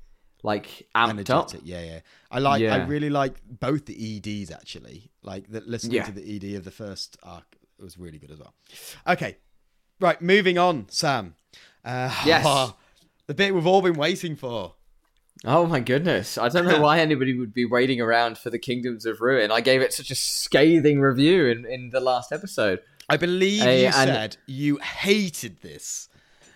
like amped up. Energetic. Yeah, yeah. I like. I really like both the EDs actually. Like the, listening Yeah. to the ED of the first arc was really good as well. Okay, right. Moving on, Sam. Uh, Yes. the bit we've all been waiting for. Oh my goodness! I don't know why anybody would be waiting around for the Kingdoms of Ruin. I gave it such a scathing review in, in the last episode. I believe Hey, you said you hated this.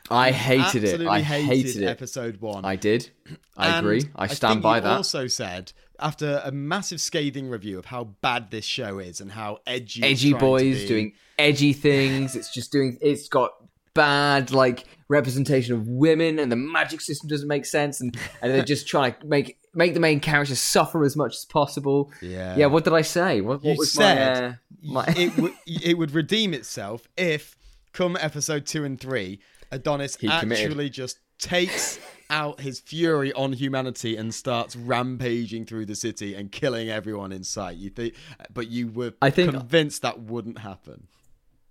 I hated it. I hated, it. episode one. I did. I And agree. I stand think by that. Also said after a massive scathing review of how bad this show is and how edgy, edgy boys doing edgy things. It's just doing. It's got bad like representation of women, and the magic system doesn't make sense, and and they're just trying to make make the main characters suffer as much as possible. Yeah. Yeah. What did I say? What, what was said my, uh, my it would it would redeem itself if come episode two and three, Adonis He committed. actually just takes out his fury on humanity and starts rampaging through the city and killing everyone in sight. You think, but you were I think- convinced that wouldn't happen.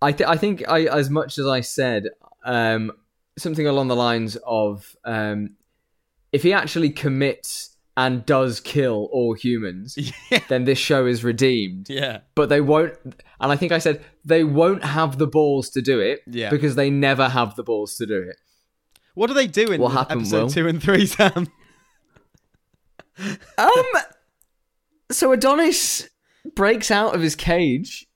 I th- I think I as much as I said um, something along the lines of um, if he actually commits and does kill all humans, Yeah. then this show is redeemed. Yeah. But they won't, and I think I said they won't have the balls to do it Yeah. because they never have the balls to do it. What do they do in What happened, episode Will? two and three, Sam? Um, so Adonis breaks out of his cage,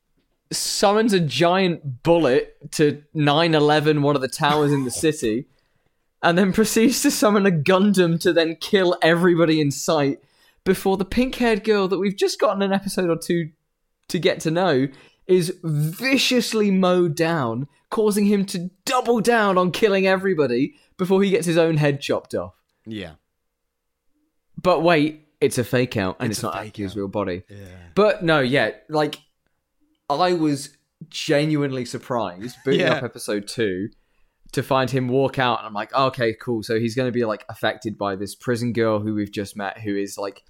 summons a giant bullet to 9/11, one of the towers in the city, and then proceeds to summon a Gundam to then kill everybody in sight. Before the pink-haired girl that we've just gotten an episode or two to get to know is viciously mowed down, causing him to double down on killing everybody before he gets his own head chopped off. Yeah. But wait, it's a fake out, and It's it's, not Aki's real body. Yeah. But no, yeah, like I was genuinely surprised booting Yeah. up episode two to find him walk out, and I'm like, okay, cool. So he's going to be like affected by this prison girl who we've just met, who is like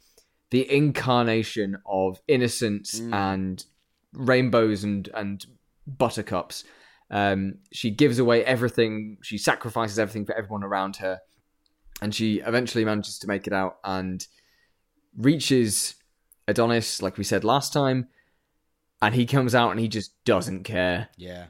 the incarnation of innocence Mm. and rainbows and and buttercups. Um, she gives away everything. She sacrifices everything for everyone around her, and she eventually manages to make it out and reaches Adonis, like we said last time, and he comes out and he just doesn't care. Yeah.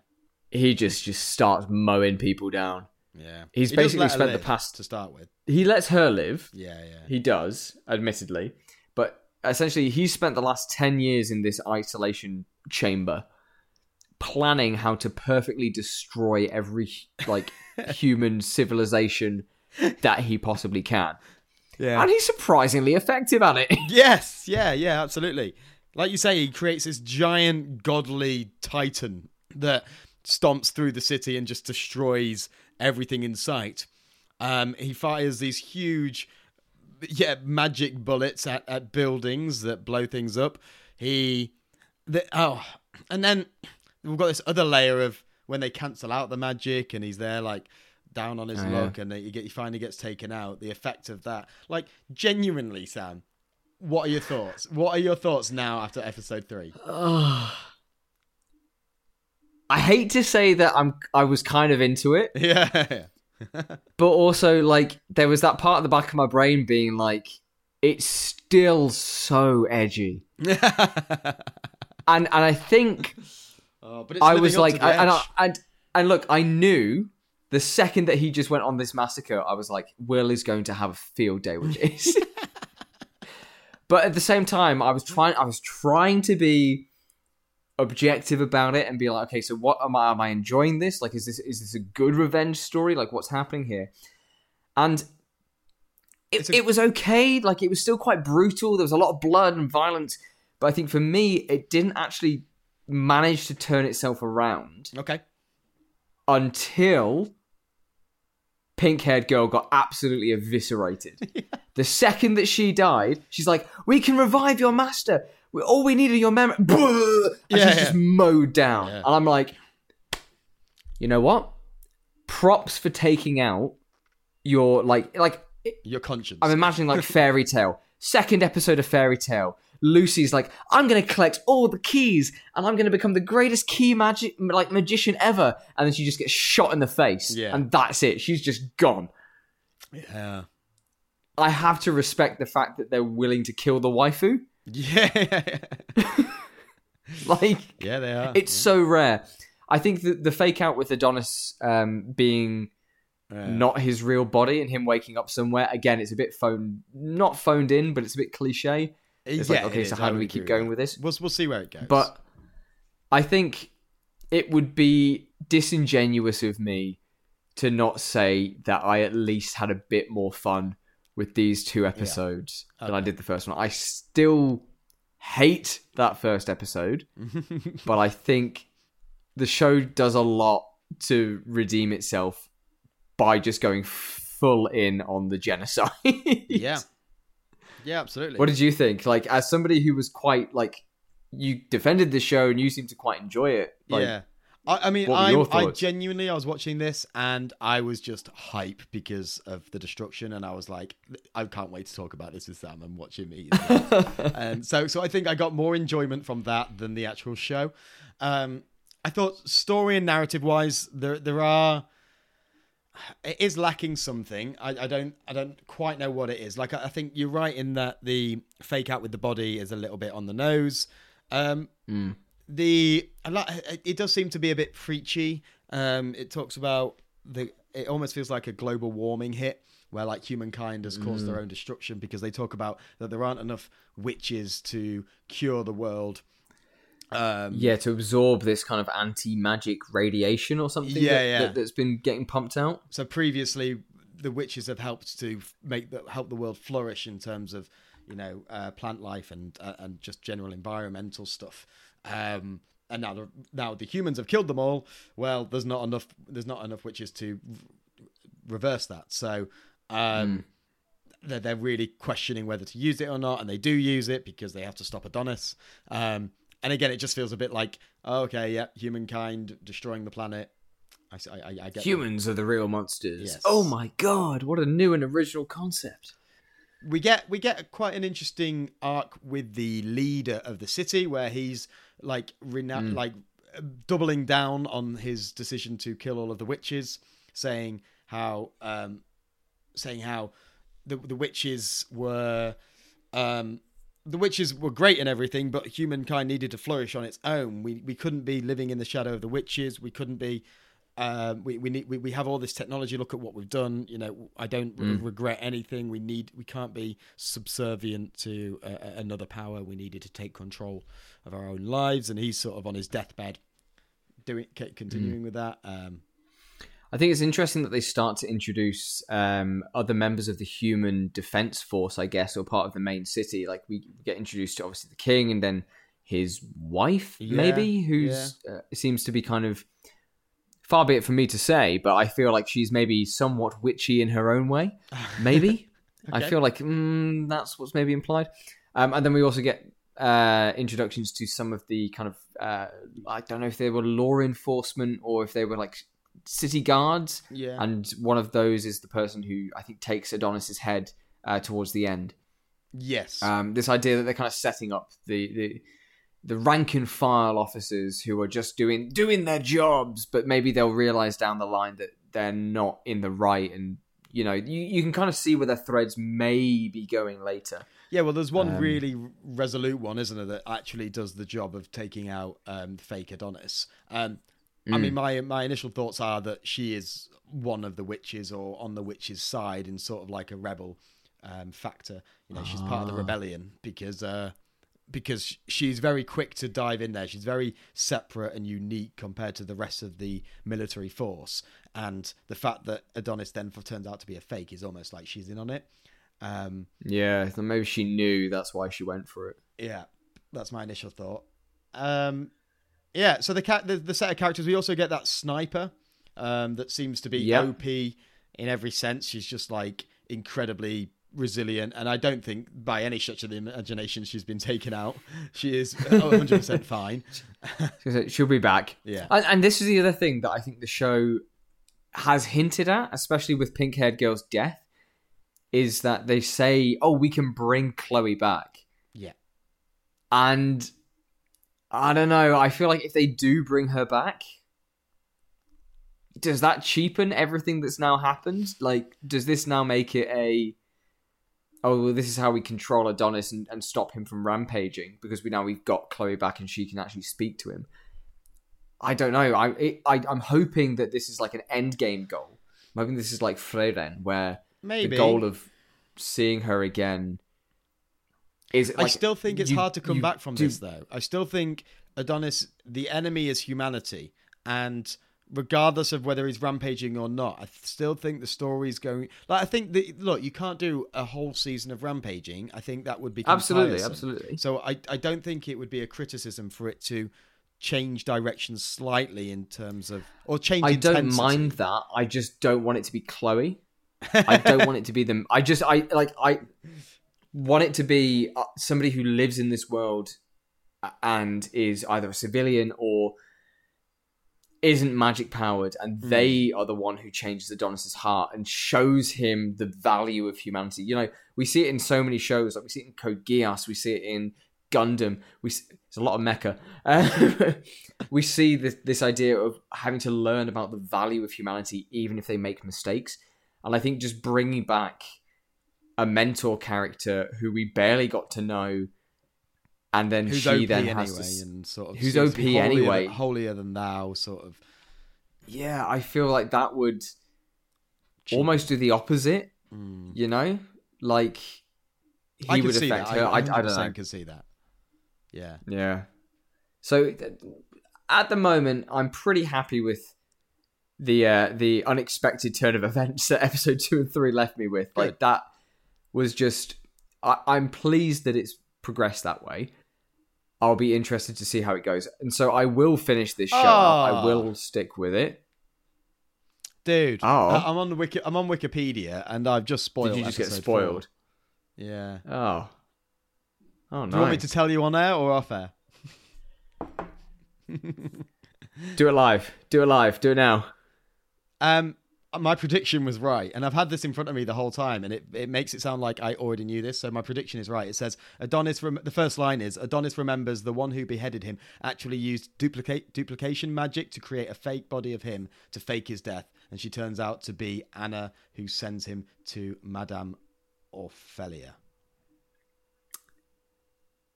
He just just starts mowing people down. Yeah. He's He basically spent the past- to start with. He lets her live. Yeah, yeah. He does, admittedly, but essentially he's spent the last 10 years in this isolation chamber planning how to perfectly destroy every like human civilization that he possibly can. Yeah. And he's surprisingly effective at it. Yes, yeah, yeah, absolutely. Like you say, he creates this giant godly titan that stomps through the city and just destroys everything in sight. Um, he fires these huge, yeah, magic bullets at, at buildings that blow things up. He, the, oh, and then we've got this other layer of when they cancel out the magic and he's there like down on his Oh, yeah. luck and he, get, he finally gets taken out. The effect of that, like genuinely, Sam. What are your thoughts? What are your thoughts now after episode three? I hate to say that I'm I was kind of into it, Yeah, but also like there was that part of the back of my brain being like it's still so edgy. And and I think oh, but it's I was like I, and, I, and and look, I knew the second that he just went on this massacre, I was like, Will is going to have a field day with this. but at the same time, I was trying I was trying to be objective about it and be like, okay, so what am I am I enjoying this? Like is this is this a good revenge story? Like what's happening here? And it, a- it was okay, like it was still quite brutal. There was a lot of blood and violence, but I think for me it didn't actually manage to turn itself around okay. until pink haired girl got absolutely eviscerated. The second that she died, she's like, We can revive your master. All we need are your memory. And Yeah, she's yeah. just mowed down. Yeah. And I'm like, You know what? Props for taking out your, like, like, Your conscience. I'm imagining like Fairy Tail. Second episode of Fairy Tail. Lucy's like, I'm going to collect all the keys and I'm going to become the greatest key magic like magician ever. And then she just gets shot in the face. Yeah. And that's it. She's just gone. Yeah. I have to respect the fact that they're willing to kill the waifu. Yeah. Like, yeah, they are. it's so rare. I think that the fake out with Adonis um, being Yeah. not his real body and him waking up somewhere again, it's a bit phoned, not phoned in, but it's a bit cliche. It's like, Yeah, okay, it so how I do we keep going that. with this? We'll, we'll see where it goes. But I think it would be disingenuous of me to not say that I at least had a bit more fun with these two episodes than I did the first one. I still hate that first episode, but I think the show does a lot to redeem itself by just going full in on the genocide. yeah. Yeah, absolutely. What did you think? Like, as somebody who was quite like, you defended the show and you seemed to quite enjoy it. Like, yeah. I, I mean, what were your I, I genuinely, I was watching this and I was just hype because of the destruction, and I was like, I can't wait to talk about this with Sam and watch him eat. and so, so I think I got more enjoyment from that than the actual show. Um, I thought story and narrative wise, there there are. It is lacking something. I, I don't I don't quite know what it is. Like I, I think you're right in that the fake out with the body is a little bit on the nose. Um, Mm. The it does seem to be a bit preachy. Um, it talks about the it almost feels like a global warming hit where like humankind has caused their own destruction because they talk about that there aren't enough witches to cure the world. Um, yeah, to absorb this kind of anti-magic radiation or something. Yeah, that, yeah. That, that's been getting pumped out. so previously the witches have helped to make the help the world flourish in terms of you know uh, plant life and uh, and just general environmental stuff um and now the, now the humans have killed them all well there's not enough there's not enough witches to reverse that so um they're, they're really questioning whether to use it or not and they do use it because they have to stop adonis um and again it just feels a bit like oh, okay yeah humankind destroying the planet i, I- I- get Humans are the real monsters. Yes. Oh my god, what a new and original concept. We get we get quite an interesting arc with the leader of the city where he's like rena- like uh, doubling down on his decision to kill all of the witches saying how um saying how the the witches were um the witches were great and everything but humankind needed to flourish on its own. We we couldn't be living in the shadow of the witches. We couldn't be um, we we need we, we have all this technology. Look at what we've done. You know, I don't re- regret anything. We need we can't be subservient to uh, another power. We needed to take control of our own lives. And he's sort of on his deathbed, doing continuing with that. Um, I think it's interesting that they start to introduce um, other members of the human defense force, I guess, or part of the main city. Like we get introduced to obviously the king and then his wife, Yeah, maybe, who's uh, seems to be kind of far be it for me to say, but I feel like she's maybe somewhat witchy in her own way. Maybe I feel like mm, that's what's maybe implied. Um, and then we also get uh, introductions to some of the kind of uh, I don't know if they were law enforcement or if they were like city guards. yeah, And one of those is the person who I think takes Adonis's head uh, towards the end. yes, Um, this idea that they're kind of setting up the, the the rank and file officers who are just doing doing their jobs, but maybe they'll realize down the line that they're not in the right, and you know you, you can kind of see where their threads may be going later. yeah. Well, there's one um, really resolute one, isn't there, that actually does the job of taking out um, fake Adonis. Um, I Mm. mean, my my initial thoughts are that she is one of the witches or on the witches' side in sort of like a rebel um, factor. You know, she's part of the Ah. rebellion because uh, because she's very quick to dive in there. She's very separate and unique compared to the rest of the military force. And the fact that Adonis then turns out to be a fake is almost like she's in on it. Um, Yeah, so maybe she knew that's why she went for it. yeah, that's my initial thought. Um, yeah, so the, ca- the the set of characters we also get that sniper um, that seems to be Yep. OP in every sense. She's just like incredibly resilient, and I don't think by any stretch of the imagination she's been taken out. She is 100 percent fine. She'll be back. Yeah. And, and this is the other thing that I think the show has hinted at, especially with Pink Haired Girl's death, is that they say, oh, we can bring Chloe back. Yeah. And I don't know. I feel like if they do bring her back, does that cheapen everything that's now happened? Like, does this now make it a oh, well, this is how we control Adonis and, and stop him from rampaging because we now we've got Chloe back and she can actually speak to him. I don't know. I, it, I I'm hoping that this is like an end game goal. I'm hoping this is like Frieren, where Maybe the goal of seeing her again is. I still think it's you- hard to come back from do- this, though. I still think Adonis, the enemy is humanity, and regardless of whether he's rampaging or not, I still think the story's going. Like, I think that look, you can't do a whole season of rampaging. I think that would be Absolutely, absolutely. So I, I don't think it would be a criticism for it to change direction slightly in terms of or change. I don't mind that. I just don't want it to be Chloe. I don't want it to be them. I just I like I want it to be uh, somebody who lives in this world uh, and is either a civilian or isn't magic powered, and Hmm. they are the one who changes Adonis's heart and shows him the value of humanity. You know, we see it in so many shows. Like we see it in Code Geass, we see it in Gundam. We s- it's a lot of mecha. Uh, we see this this idea of having to learn about the value of humanity, even if they make mistakes. And I think just bringing back a mentor character who we barely got to know, and then Who's she OP then anyway, has to. and sort of who's seems to be OP holier anyway. than, holier than thou, sort of. Yeah, I feel like that would cheap. almost do the opposite. Mm. You know, like he I would see affect that. her. I, I, don't 100% know. can see that. Yeah. Yeah. So at the moment, I'm pretty happy with the uh, the unexpected turn of events that episode two and three left me with. Like that was just. I, I'm pleased that it's progressed that way. I'll be interested to see how it goes, and so I will finish this show. I Ah. will stick with it. Dude, Oh. I'm on the wiki- I'm on Wikipedia and I've just spoiled. Did you just get episode four. spoiled? Yeah. Oh. Oh no! Do you want me to tell you on air or off air? Do it live. Do it live. Do it now. Um, my prediction was right, and I've had this in front of me the whole time, and it, it makes it sound like I already knew this. So my prediction is right. It says Adonis. Rem- the first line is Adonis remembers the one who beheaded him actually used duplicate duplication magic to create a fake body of him to fake his death, and she turns out to be Anna, who sends him to Madame Orphelia.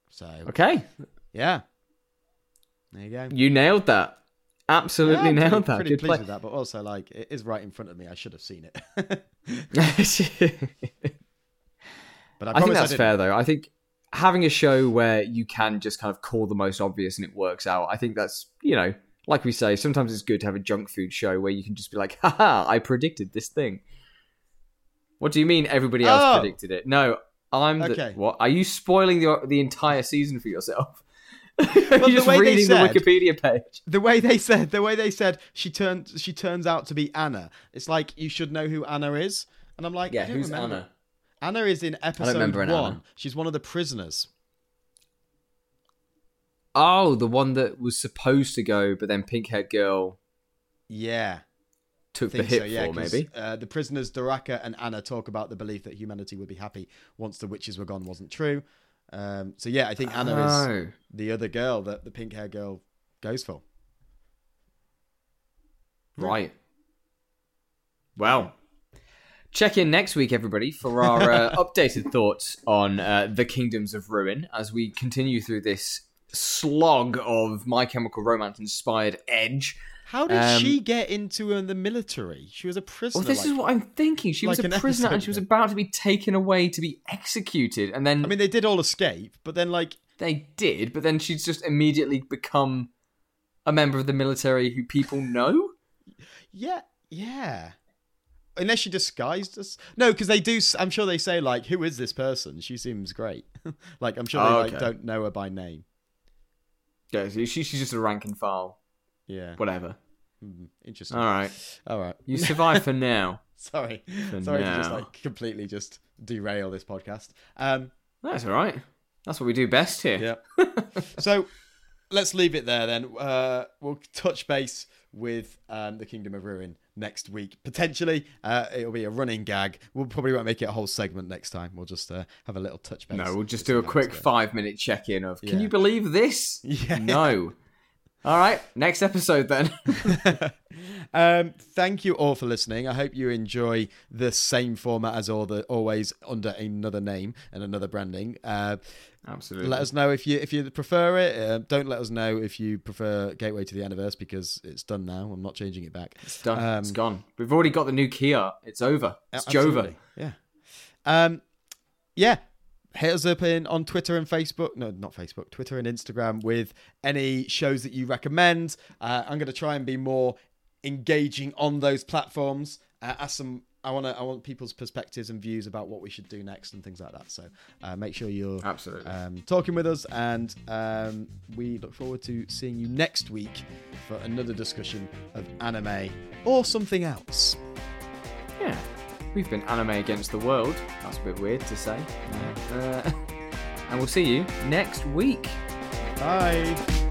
So Okay. yeah, there you go. You nailed that. Absolutely Yeah, nailed pretty, that. Pretty Good pleased play. with that, but also like it is right in front of me. I should have seen it. but I, I think that's didn't. fair though. I think having a show where you can just kind of call the most obvious and it works out. I think that's you know, like we say, sometimes it's good to have a junk food show where you can just be like, "Haha, I predicted this thing." What do you mean everybody else Oh. predicted it? No, I'm the Okay. what? Are you spoiling the the entire season for yourself? The just way they reading the said- Wikipedia page. The way they said, the way they said, she turns, she turns out to be Anna. It's like you should know who Anna is, and I'm like, I don't remember. Anna is in episode one. Anna. She's one of the prisoners. Oh, the one that was supposed to go, but then pink haired girl Yeah, took the hit so. Yeah, for maybe. Uh, the prisoners Doraka and Anna talk about the belief that humanity would be happy once the witches were gone wasn't true. Um, so yeah, I think Anna is Oh. the other girl that the pink hair girl goes for. Right. Well, check in next week, everybody, for our uh, updated thoughts on uh, the Kingdoms of Ruin as we continue through this slog of My Chemical Romance inspired edge. How did Um, she get into uh, the military? She was a prisoner. Well, this like- is what I'm thinking. She was a an prisoner and she was about to be taken away to be executed, and then I mean, they did all escape, but then like, they did, but then she's just immediately become a member of the military who people know. yeah, yeah. Unless she disguised us. No, because they do. I'm sure they say like, "Who is this person?" She seems great. like, I'm sure they Oh, like okay. don't know her by name. Yeah, she, she's just a rank and file. Yeah, Whatever. Hmm, interesting. All right. All right. You survive for now. Sorry, For sorry to just like completely just derail this podcast. Um, That's all right. That's what we do best here. yeah. so let's leave it there then. Uh, we'll touch base with um, the Kingdom of Ruin next week. Potentially, uh, it'll be a running gag. We'll probably won't make it a whole segment next time. We'll just uh, have a little touch base. No, we'll just do a quick five minute check in of, can Yeah. you believe this? Yeah. No. All right, next episode then. um, thank you all for listening. I hope you enjoy the same format as all the always under another name and another branding. Uh, Absolutely. let us know if you if you prefer it. Uh, don't let us know if you prefer Gateway to the Universe because it's done now. I'm not changing it back. It's done. Um, it's gone. We've already got the new Kia. It's over. It's Jova. Yeah. Um, yeah. Hit us up in on Twitter and Facebook. No, not Facebook. Twitter and Instagram with any shows that you recommend. Uh, I'm going to try and be more engaging on those platforms. Uh, ask some. I want to. I want people's perspectives and views about what we should do next and things like that. So uh, make sure you're Absolutely. um, talking with us, and um, we look forward to seeing you next week for another discussion of anime or something else. yeah. We've been anime against the world. That's a bit weird to say. Uh, and we'll see you next week. Bye.